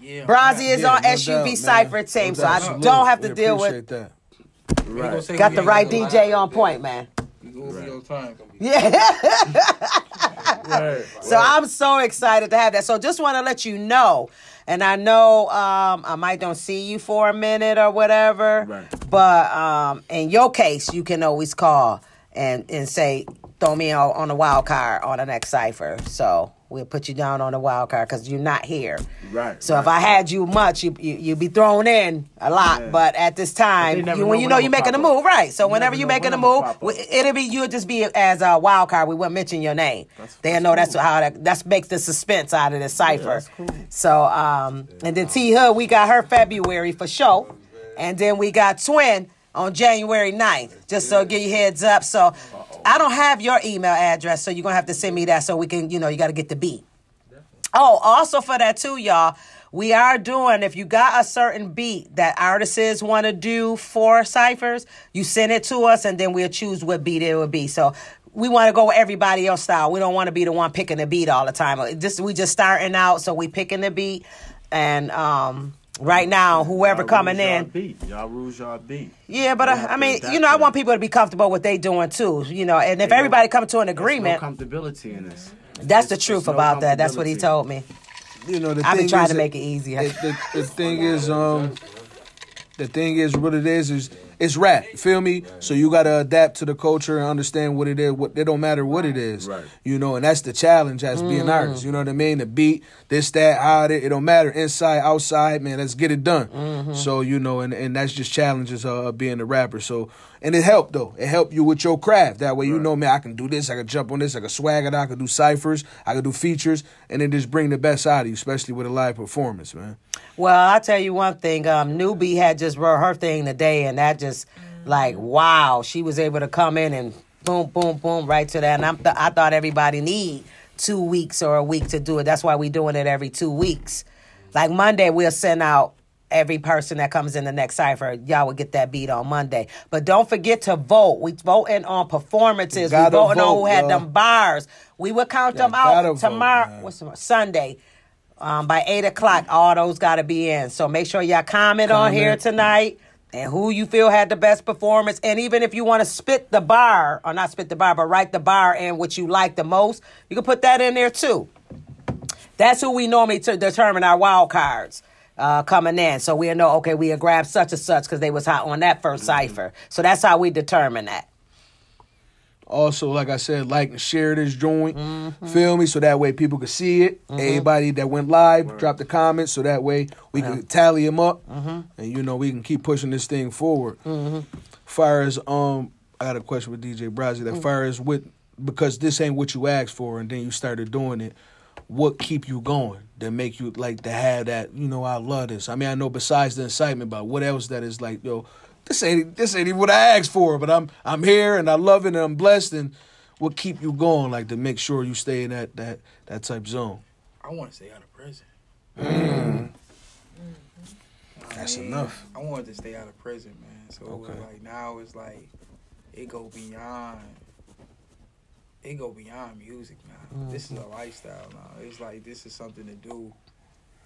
Yeah. Brazzy is Yeah, on no SUV doubt, man. Cipher team, No so doubt. I Salute. don't have to We deal with. appreciate that. We ain't gonna say Got the right DJ on point, man. We go over your time. Yeah. Right. So I'm so excited to have that. So just want to let you know, and I know um, I might don't see you for a minute or whatever, Right. but um, in your case, you can always call and and say throw me on, on the wild card on the next cipher. So we'll put you down on the wild card because you're not here. Right. So if. I had you much, you, you you'd be thrown in a lot. Yeah. But at this time, you, when you know you're making a move, right? So You whenever you're making a move, pop up. w- it'll be you'll just be as a wild card. We won't mention your name. They'll know that's how that that makes the suspense out of the cipher. that's cool. So um, and then T Hood, we got her February for sure, and then we got Twin on January 9th. Just so give you heads up. So I don't have your email address, so you're gonna have to send me that so we can, you know, you got to get the beat. Oh, also for that too, y'all. We are doing if you got a certain beat that artists want to do for ciphers, you send it to us and then we'll choose what beat it would be. So we want to go with everybody else style. We don't want to be the one picking the beat all the time. Just we just starting out, so we picking the beat. And um right now, whoever Y'all coming in, beat. Y'all rules y'all beat. yeah, but You uh, have I mean, you know, I want people to be comfortable with what they doing too. You know, and if everybody come to an agreement, no comfortability in this. that's the truth no about that. That's what he told me. You know, the I've thing been trying is to make it easier. The, the, the thing is, um, the thing is, what it is is it's rap. Feel me? So you gotta adapt to the culture and understand what it is. What it don't matter what it is. Right. You know, and that's the challenge as being an artist. You know what I mean? The beat, this, that, how it. It don't matter inside, outside. Man, let's get it done. So you know, and and that's just challenges uh, of being a rapper. So and it helped though. It helped you with your craft. That way, you know, man, I can do this. I can jump on this. I can swag it. I can do ciphers. I can do features, and then just bring the best out of you, especially with a live performance, man. Well, I'll tell you one thing. Um, Newbie had just wrote her thing today, and that just like wow, she was able to come in and boom, boom, boom, right to that. And I'm th- I thought everybody need two weeks or a week to do it. That's why we doing it every two weeks. Like Monday, we'll send out every person that comes in the next cipher. Y'all will get that beat on Monday. But don't forget to vote. We voting on performances. We voting on who had y'all. them bars. We will count Yeah, them out tomorrow. man. what's tomorrow? Sunday. Um, by eight o'clock, all those got to be in. So make sure y'all comment, on here tonight and who you feel had the best performance. And even if you want to spit the bar, or not spit the bar, but write the bar and what you like the most, you can put that in there too. That's who we normally to determine our wild cards uh, coming in. So we'll know, okay, we'll grab such and such because they was hot on that 1st cipher. So that's how we determine that. Also, like I said, like and share this joint. Mm-hmm. Feel me? So that way people can see it. Everybody that went live, drop the comments so that way we can tally them up, Mm-hmm. and you know we can keep pushing this thing forward. Fire as um, I got a question with DJ Brazzy. Mm. That fire is with because this ain't what you asked for, and then you started doing it. What keep you going? That make you like to have that? You know, I love this. I mean, I know besides the excitement, but what else that is like, yo, this ain't this ain't even what I asked for, but I'm I'm here and I love it and I'm blessed. And what keep you going? Like to make sure you stay in that that that type zone. I want to stay out of prison. I That's mean, enough. I wanted to stay out of prison, man. So Okay. like now it's like it go beyond. It go beyond music now. This is a lifestyle now. It's like this is something to do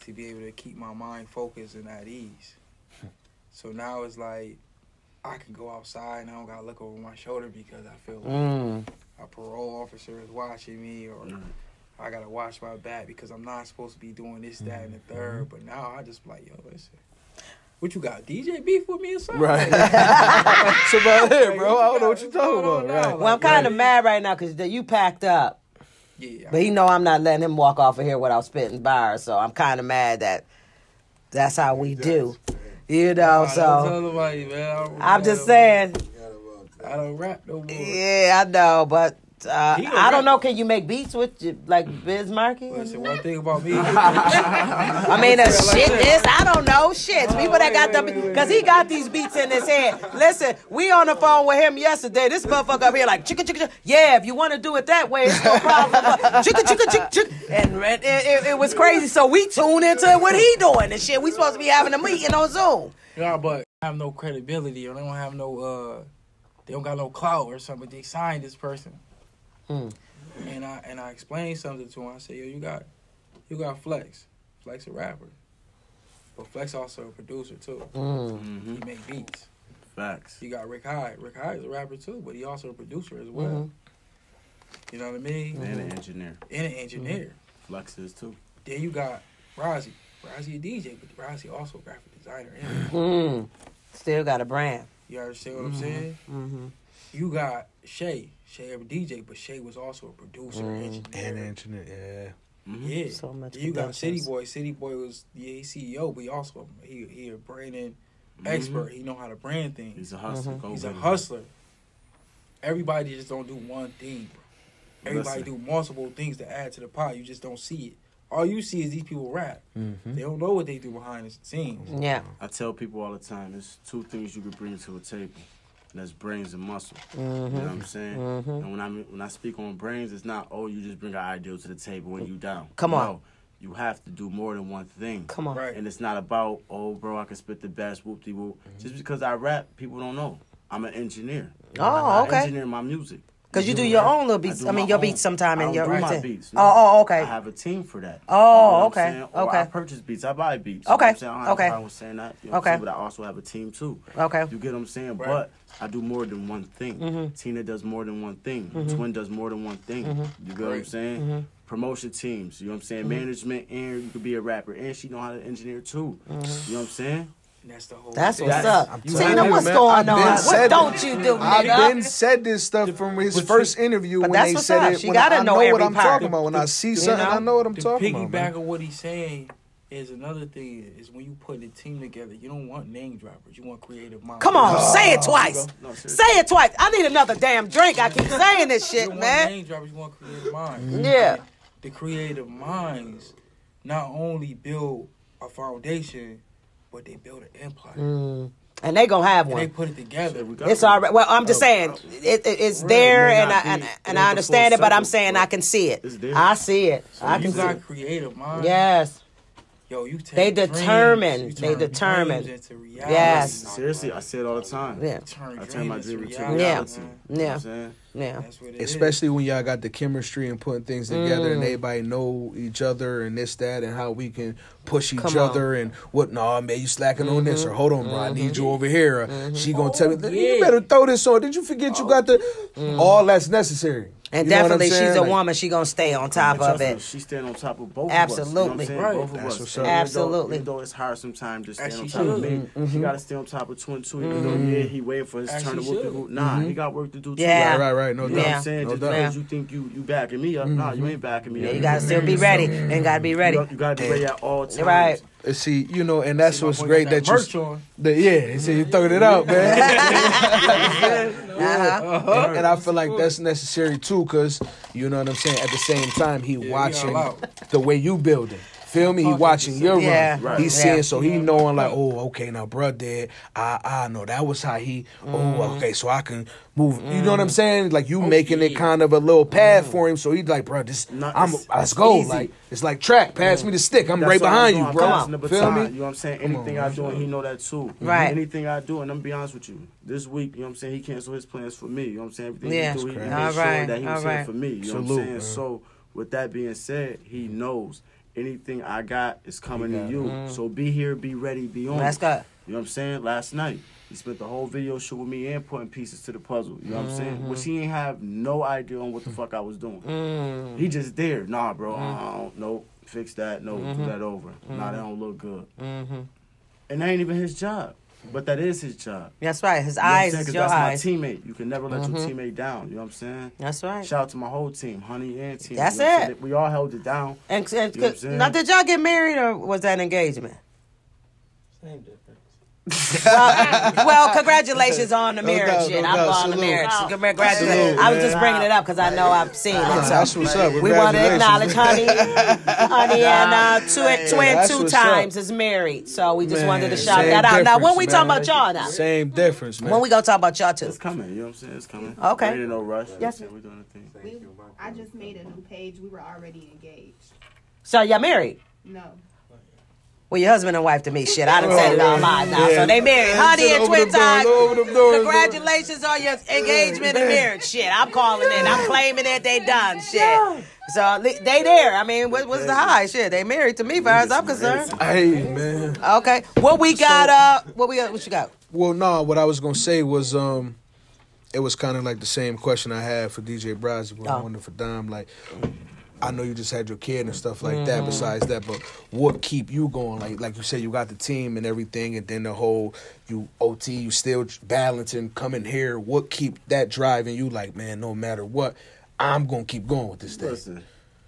to be able to keep my mind focused and at ease. so now it's like I can go outside and I don't gotta look over my shoulder because I feel like Mm. a parole officer is watching me or Mm. I gotta watch my back because I'm not supposed to be doing this, that, and the third. But now I just like, yo, listen. What you got? DJ beef with me or something? Right. Like, That's about it, bro. I don't know what you're talking about. now? Right. Well, I'm kind of right. mad right now because you packed up. Yeah. But he know I'm not letting him walk off of here without spitting bars, so I'm kind of mad that that's how we do. You know, Nah, so nobody, man. I'm just saying, I don't rap no more. yeah, I know, but uh, He a I don't know. Can you make beats with you, like Biz Markie? Listen, one thing about me. I mean, uh, shit, this I don't know. Shit, people that got the wait, wait, because he got these beats in his head. Listen, we on the phone with him yesterday. This motherfucker up here like chicka chicka. chicka. Yeah, if you want to do it that way, it's no problem. Chicka chicka chicka chicka. And it, it, it was crazy. So we tune into what he doing and shit. We supposed to be having a meeting on Zoom. Nah, but I have no credibility or they don't have no uh they don't got no clout or something. They signed this person. Hmm. And I and I explained something to him. I said, Yo, you got you got Flex. Flex a rapper. But Flex also a producer too. Mm-hmm. He make beats. Facts. You got Rick Hyde. Rick Hyde is a rapper too, but he also a producer as well. Mhm. You know what I mean? And an engineer. And an engineer. Flex is too. Then you got Rozzy. Rozzy a DJ, but Rozzy also a graphic designer. And Mm. Still got a brand. you understand what I'm saying? Mm-hmm. You got Shay. Shay a DJ, but Shay was also a producer, Mm. engineer. And engineer, yeah. Mm-hmm. Yeah. So much you got City. Boy. City Boy was yeah, CEO, but he also he he a branding Mhm. expert. He know how to brand things. He's a hustler. Go He's a hustler. Everybody just don't do one thing. Bro. Everybody Listen. do multiple things to add to the pot. You just don't see it. All you see is these people rap. Mm-hmm. They don't know what they do behind the scenes. Yeah. I tell people all the time, there's two things you can bring to a table. And that's brains and muscle. You Mm-hmm. know what I'm saying? And when I when I speak on brains, it's not oh you just bring an idea to the table when you down. Come on. No, you have to do more than one thing. Come on. Right. And it's not about oh bro I can spit the best whoop de whoop. Just because I rap, people don't know. I'm an engineer. Oh, I okay. engineer my music. Cause you do your own little beats. do I, mean, my your own. beats sometime I in your do my routine. beats. Oh, oh, okay. I have a team for that. Oh, You know what I'm okay. Or okay. I purchase beats. I buy beats. Okay, You know what I'm saying? I okay. a problem with saying that. You know what Okay. I'm saying? But I also have a team too. Okay. You get what I'm saying? Right. But I do more than one thing. Mm-hmm. Tina does more than one thing. Twin does more than one thing. You get what I'm saying? Mm-hmm. Promotion teams. You know what I'm saying? Management and you could be a rapper. And she know how to engineer too. You know what I'm saying? And that's the whole. Mm-hmm. That's thing. what's That's- up. I'm Tina, what's man, going on? What said don't it. you do, I've been said this stuff from his but first interview when that's they what's said up. it. She when gotta I know know what I'm part. talking about. When I see something, know? I know what I'm the talking piggyback about. man. of what he's saying is another thing is when you put a team together, you don't want name droppers. You want creative minds. Come on, say it twice. No. Say it twice. I need another damn drink. I keep saying this You shit, don't want man. name droppers. You want creative minds. Yeah. The creative minds not only build a foundation, but they build an empire. Mm. And they gonna have And they put it together. We It's all right. Well, I'm just saying it, it, it's Right, there, and I and, and I understand it, but I'm saying I can see it. it's there. I see it. I you can see got it. creative minds. Yes. Yo, you take They dreams, determine. you They turn determine. into. Yes. Seriously, I say it all the time. Yeah. Turn I turn my dreams dream into into reality. reality. man. You know what Yeah. I'm? Yeah. That's what it is. Especially when y'all got the chemistry and putting things together and Mm. everybody know each other and this, that, and how we can push each Come on. Mm-hmm. other and what, no, man, you slacking on this, or hold on, bro, I need you over here. Or she gonna tell me, Oh, you yeah. better throw this on. Did you forget you got the, Mm. all that's necessary. And You know what I'm definitely, she's saying? a Like- woman. She gonna stay on top of it. She stand on top of both Absolutely. of us. You know what I'm saying? Right. Both of That's us. what's And even though- Absolutely. Even though it's hard sometimes to stand As on she top of me, Mm-hmm. she got to stay on top of Twin too. Even though mm-hmm. yeah, he waiting for his As turn to she whoop the hoop. Nah, he mm-hmm. got work to do too. Yeah. Right, right, right. No You know doubt. what I'm saying? No Just because you think you you backing me up, nah, you mm-hmm. ain't backing me Yeah, up. you gotta still be ready and gotta be ready. You, you gotta be ready at all times. Right. See, you know, and that's See, what's great got that you. merch on. That, yeah, see, you throwing it out, man. Uh-huh. and, and I feel like that's necessary too, cause you know what I'm saying. At the same time, he we watching all the way you building. Feel me? He watching your Yeah. run. Right. He's seeing, so he knowing like, oh, okay, now bruh did. I I know that was how he. Mm-hmm. Oh, mm. okay, so I can move. You know what I'm mm. saying? Like you oh, making it kind of a little path mm. for him. So he's like, bruh, this. No, I'm. it's- Let's it's go. easy. Like it's like track. Pass me the stick. I'm That's right behind you, I'm bro. passing the Feel baton, me? You know what I'm saying? Anything I do, and he know that too. Mm-hmm. Right. Anything I do, and I'm be honest with you. This week, you know what I'm saying? He canceled his plans for me. You know what I'm saying? Everything Yeah. he do, he, made sure that he was for me. You know what I'm saying? So with that being said, he knows anything I got is coming He to got you. So be here, be ready, be on. Let's it. go. You know what I'm saying? Last night, he spent the whole video shoot with me and putting pieces to the puzzle. You know what I'm saying? Which he ain't have no idea on what the fuck I was doing. Mm. He just there. Nah, bro. Uh, nope. Fix that. No, do mm-hmm. that over. Nah, that don't look good. Mm-hmm. And that ain't even his job. But that is his job. That's right. His You know eyes saying? is 'Cause your that's eyes. my teammate. You can never let your mm-hmm. teammate down. You know what I'm saying? That's right. Shout out to my whole team, Honey and team. That's You know it. We all held it down. And, and You know what I'm saying? now, did y'all get married or was that engagement? Same difference. Well, well, congratulations on the No marriage doubt, shit. no I'm doubt. on the marriage. Salute, Congratulations. I was just bringing it up because I know I've seen it. So That's what's up. we want to acknowledge Honey, Honey, and uh, twin, twin That's two times up. is married. So we just Man, wanted to shout that out. Now, when we man. talking about y'all now? Same difference, man. When we gonna talk about y'all too? It's coming. You know what I'm saying? It's coming. Okay. Ain't no rush. Yes. We're doing the thing. We, I just made a new page. We were already engaged. So y'all married? No. Well, your husband and wife to me. Shit, I done said it all live now. Yeah. So they married. Honey and twin them doors, them doors. Congratulations on your engagement and marriage. Shit, I'm calling it. I'm claiming that They done. Shit. So they there. I mean, what, what's the high? Shit, they married to me, far as I'm concerned. Hey, man. Okay. What we got? Uh, what we got? What you got? Well, no, what I was gonna say was um, it was kind of like the same question I had for DJ Brazzy, but I Oh. wanted for Dom. Like, I know you just had your kid and stuff like Mm-hmm. that. Besides that, but what keep you going? Like, like you said, you got the team and everything, and then the whole you OT, you still balancing, coming here. What keep that driving you? Like, man, no matter what, I'm gonna keep going with this thing. Listen,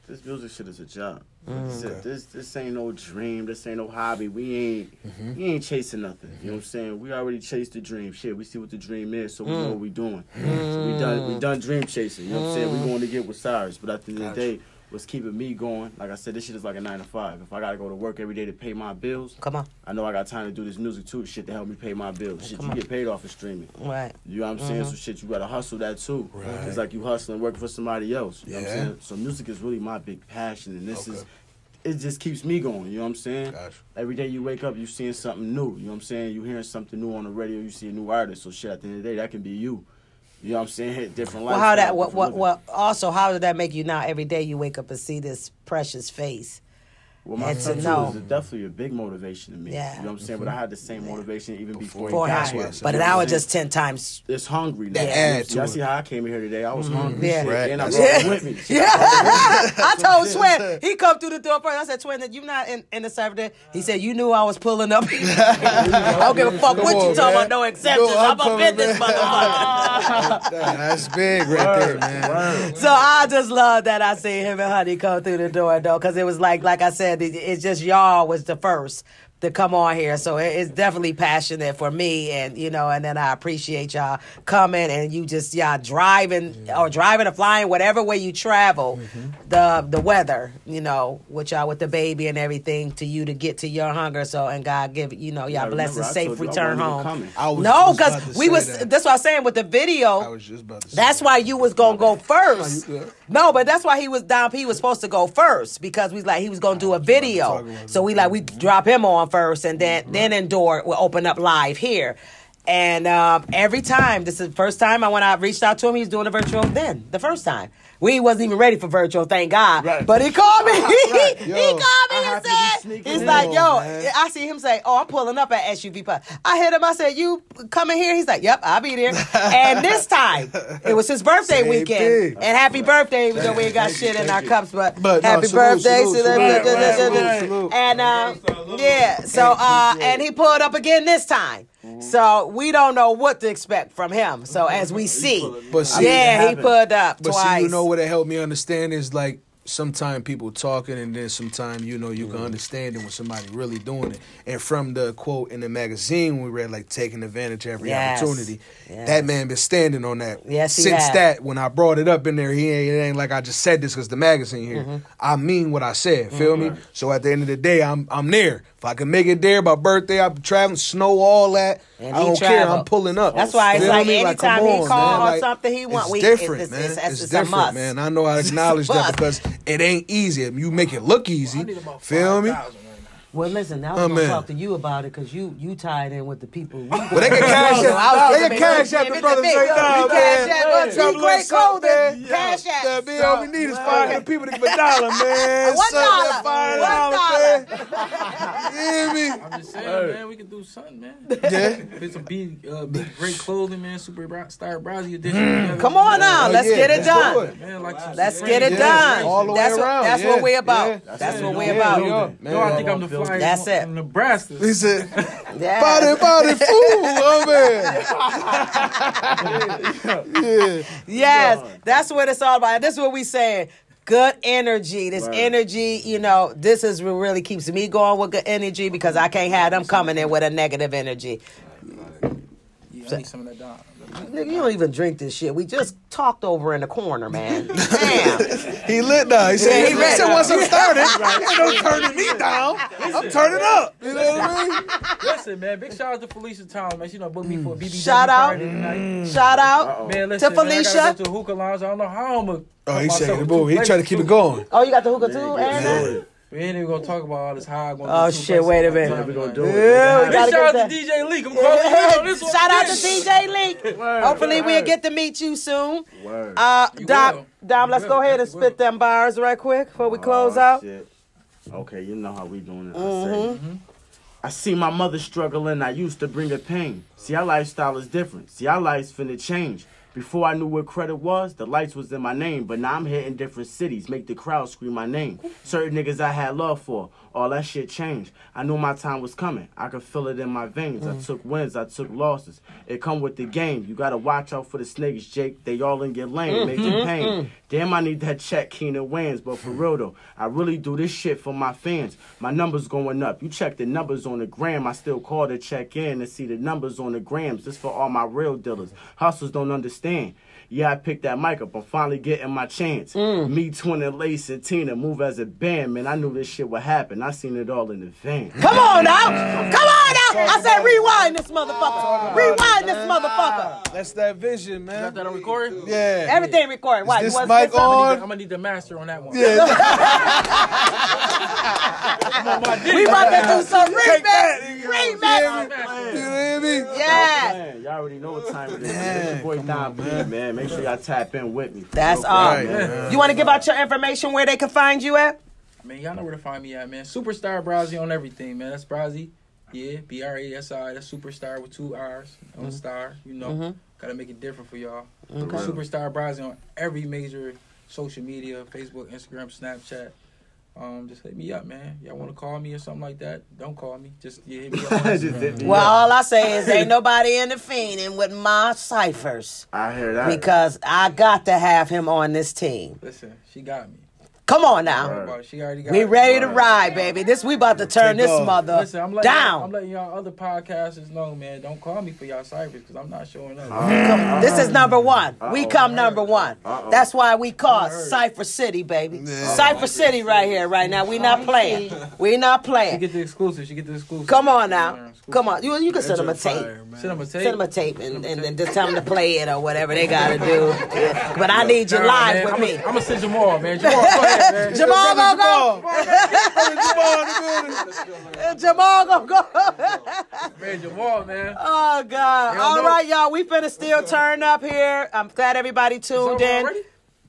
this music shit is a job. Mm. I said, this this ain't no dream. This ain't no hobby. We ain't Mm-hmm. we ain't chasing nothing. You know what I'm saying? We already chased the dream. Shit, we see what the dream is, so we Mm. know what we doing. So we done we done dream chasing. You know what I'm saying? We going to get with Cyrus, but at the end of the day. What's keeping me going? Like I said, this shit is like a nine to five. If I gotta go to work every day to pay my bills, Come on. I know I got time to do this music too. Shit to help me pay my bills. Shit, you get paid off of streaming. Right. You know what I'm saying? Mm-hmm. So shit, you gotta hustle that too. Right. It's like you hustling, working for somebody else. You know what I'm Yeah. saying? So music is really my big passion, and this Okay. is it just keeps me going. You know what I'm saying? Gotcha. Every day you wake up, you seeing something new. You know what I'm saying? You hearing something new on the radio. You see a new artist. So shit, at the end of the day, that can be you. You know what I'm saying? Hit different Well, how that? What? What? living. What? Also, how did that make you now? Every day you wake up and see this precious face. Well, my And to son know. is definitely a big motivation to me. Yeah. You know what I'm saying? But I had the same motivation even before, For he him. got That's why I here. said But You know now what it's just ten times. it's hungry. That now. add to Y'all see how I came in here today? I was mm-hmm. hungry. Yeah. Right, And I that's brought it. him with me. Shit. Yeah, I told Twin. He come through the door first. I said, Twin, that you not in, in the Saturday. He said, you knew I was pulling up. I don't give a fuck what you on, talking about. No exceptions. I'm I'm up in this motherfucker. That's big right there, man. so I just love that I see him and Honey come through the door though, because it was like, like I said, it, it's just y'all was the first to come on here. So it's definitely passionate for me, and you know, and then I appreciate y'all coming and you just y'all driving or driving or flying, whatever way you travel, mm-hmm. the the weather, you know, with y'all with the baby and everything to you to get to your hunger. So and God give you know y'all Yeah, bless remember, and I safe told you I return home. coming. I was No, because we was. that. That's what I was saying with the video. I was just about to say That's that. why you was gonna go first. No, but that's why he was Dom P was supposed to go first because we like he was gonna do a video. So we like we drop him on first and then then Endure will open up live here. And um, every time, this is the first time I went out, reached out to him. He was doing a virtual then, the first time. We wasn't even ready for virtual, thank God. Right. But he called me. Right. he Yo, called I me and have to be said, sneaking he's like, yo, man. I see him say, oh, I'm pulling up at SUV Plus. I hit him. I said, you coming here? He's like, yep, I'll be there. and this time, it was his birthday Same weekend. thing. And happy birthday, even though we ain't got Thank you, shit in our you. cups, but, But no, happy salute, birthday. salute, salute. And uh, yeah, so uh, and he pulled up again this time. So we don't know what to expect from him. So as we see, But see, yeah, he happened. pulled up But twice. see, you know what it helped me understand is like sometimes people talking and then sometimes you know you Mm-hmm. can understand it when somebody really doing it. And from the quote in the magazine we read like taking advantage of every Yes. opportunity. Yes. That man been standing on that. Yes, Since that when I brought it up in there, he ain't it ain't like I just said this because the magazine here. Mm-hmm. I mean what I said. Feel me? So at the end of the day, I'm I'm there. If I can make it there by birthday, I'm traveling, snow, all that. And I don't care. I'm pulling up. That's why it's Feel like me? anytime come he on, call man. or Like, something he want, it's we- different, it's- man. it's- it's- It's, it's a different, must. man. I know I acknowledge that because it ain't easy. You make it look I easy. need about Feel me? 5,000 right now. Well, listen, now Oh, I'm gonna man. talk to you about it because you you tied in with the people. We Well, they can cash So out. They can make- cash out Give the it brothers to me. right now, We cash man. out. Well, Drop T a little Great something, Clothing. man. Cash out. That be all we need is five hundred people to give a dollar, man. One dollar. that Five One dollars, man. You hear me? I'm just saying, man, we can do something, man. Yeah. Get some big, uh, big, great clothing, man. Super Bra- Star Browsy edition. together. Come on now, Oh, let's yeah, get it let's do done. it. Man, like some Let's get it Yeah, done. all the way that's around, What, that's yeah, what we're about. That's, That's what we're about. yeah. Man, Yo, I think I'm the That's flyest it. from Nebraska. He said, Yeah. "Body, body, fool, oh man." yeah. Yes, that's what it's all about. This is what we saying. Good energy. This Right. energy, you know, this is what really keeps me going with good energy because I can't have them coming in with a negative energy. Yeah, I need some of that down. Nigga, you don't even drink this shit. We just talked over in the corner, man. Damn. He lit now. He said, Yeah, he he ready. said once I'm started, ain't no turning me down. I'm turning up. You know what I mean? Listen, man, big shout out to Felicia Town, man. She done booked me mm. for a BBW Shout out. Friday tonight. Mm. Shout out Uh-oh. Man, listen, to man, I Felicia. gotta go to hookah lounge. I don't know how I'm gonna. Oh, he myself shaking the with boo. He trying to keep it going. oh, you got the hookah too, Yeah, yeah. We ain't even gonna talk about all this how I'm gonna Oh shit! Wait a at one minute. time we gonna tonight. do it. Yeah, we gotta shout out get to. DJ Leak. I'm calling you on this one. Shout out to again. DJ Link. Hopefully we'll get to meet you soon. Word. Uh, You Dom, will. Dom, You let's will. go ahead and you spit will. them bars right quick before we close Oh, out. shit. Okay, you know how we doing it. I. Mm-hmm. I see my mother struggling. I used to bring her pain. See, our lifestyle is different. See, our life's finna change. Before I knew what credit was, the lights was in my name. But now I'm hitting different cities, make the crowd scream my name. Certain niggas I had love for, all that shit changed. I knew my time was coming. I could feel it in my veins. I mm. took wins, I took losses. It come with the game. You gotta watch out for the snakes, Jake. They all in your lane, mm-hmm, make you pain. Mm-hmm. Damn, I need that check, Keenan wins. But for real though, I really do this shit for my fans. My numbers going up. You check the numbers on the gram. I still call to check in and see the numbers on the grams. This for all my real dealers. Hustlers don't understand. Yeah, I picked that mic up. I'm finally getting my chance. Mm. Me, Twin, and Lace, and Tina move as a band. Man, I knew this shit would happen. I seen it all in advance. Come on now, come on now. I said rewind this motherfucker. Rewind this motherfucker. That's that vision, man. Got man. that on recording? Yeah. Everything recorded. Why? this you wasn't mic spit something? on? I'm gonna need the master on that one. Yeah. We about to do some Take that, remix. nigga. Remix. You know what I mean? Yeah. Y'all already know what time it is. It's your boy Dom P, man. Make sure y'all tap in with me. That's Real all. man. You want to give out your information where they can find you at? Man, y'all know where to find me at, man. Superstar Browsy on everything, man. That's Browsy. Yeah, B R A S I. That's Superstar with two R's on star. You know, Mhm. gotta make it different for y'all. Okay. Superstar Browsy on every major social media: Facebook, Instagram, Snapchat. Um, just hit me up, man. Y'all want to call me or something like that? Don't call me. Just yeah, hit me up. Just Instagram. hit me Well, all I say is ain't nobody intervening with my ciphers I hear that. because I got to have him on this team. Listen, she got me. Come on now. worry about it. She already got We ready to ride, baby. This we about to turn this off. mother Listen, I'm letting, y'all, I'm letting y'all other podcasters know, man. Don't call me for y'all ciphers because I'm not showing up. Uh-huh. This is number one. We Uh-oh. come number one. Uh-oh. That's why we call. Cipher City, baby. Yeah. Cipher City right here, right now. We not playing. We not playing. She playing. get the exclusive. She get the exclusive. Come on now. Come on. You, you can send them a tape. Send them a tape. Send them a tape and, Send 'em a and, and just tell them to play it or whatever they got to do. But I need you live with I'm me. I'm gonna send Jamal, man. Jamal, go man. Jamal gonna go. Jamal gonna go. Man, Jamal, man. Oh God! Hell All no. right, y'all. We finna still turn up here. I'm glad everybody tuned in. already?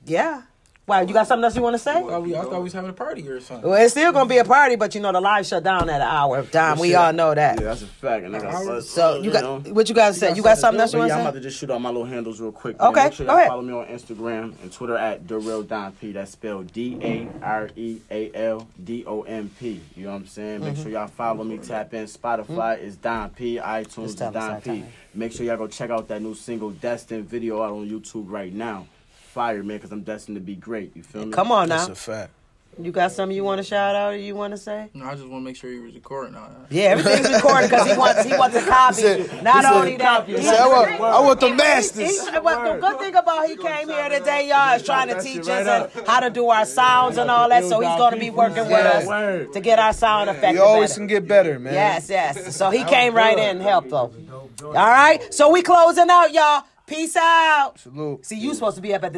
Yeah. Wow, you got something else you want to say? I thought, we, I thought we was having a party or something. Well, it's still gonna be a party, but you know the live shut down at an hour. Of Dime, we shit. all know that. Yeah, that's a fact. And I got bust, So you got know. what you got to say? You got something else you But want yeah, I'm to about say? to just shoot out my little handles real quick. Okay, man. Make sure go y'all ahead. follow me on Instagram and Twitter at the real Dom P. That's spelled D A R E A L D O M P. You know what I'm saying? Make sure y'all follow me. Tap in. Spotify is Dom P. iTunes Mm-hmm. Is tell Dom P. Make sure y'all go check out that new single Destined video out on YouTube right now. Fire, man, because I'm destined to be great. You feel me? Come on now. That's a fact. You got something you want to shout out or you want to say? No, I just want to make sure you was recording all that. Yeah, everything's recorded because he wants he wants a copy. Not only that, he, He said, I want, I want the good thing about he, came here today, y'all, is trying to teach right us and how to do our sounds and all that. So he's going to be working with us to get our sound effective. You always better. can get better, man. Yes, yes. So he came right in and helped though. All right. So we closing out, y'all. Peace out. Salute. See, you supposed to be up at the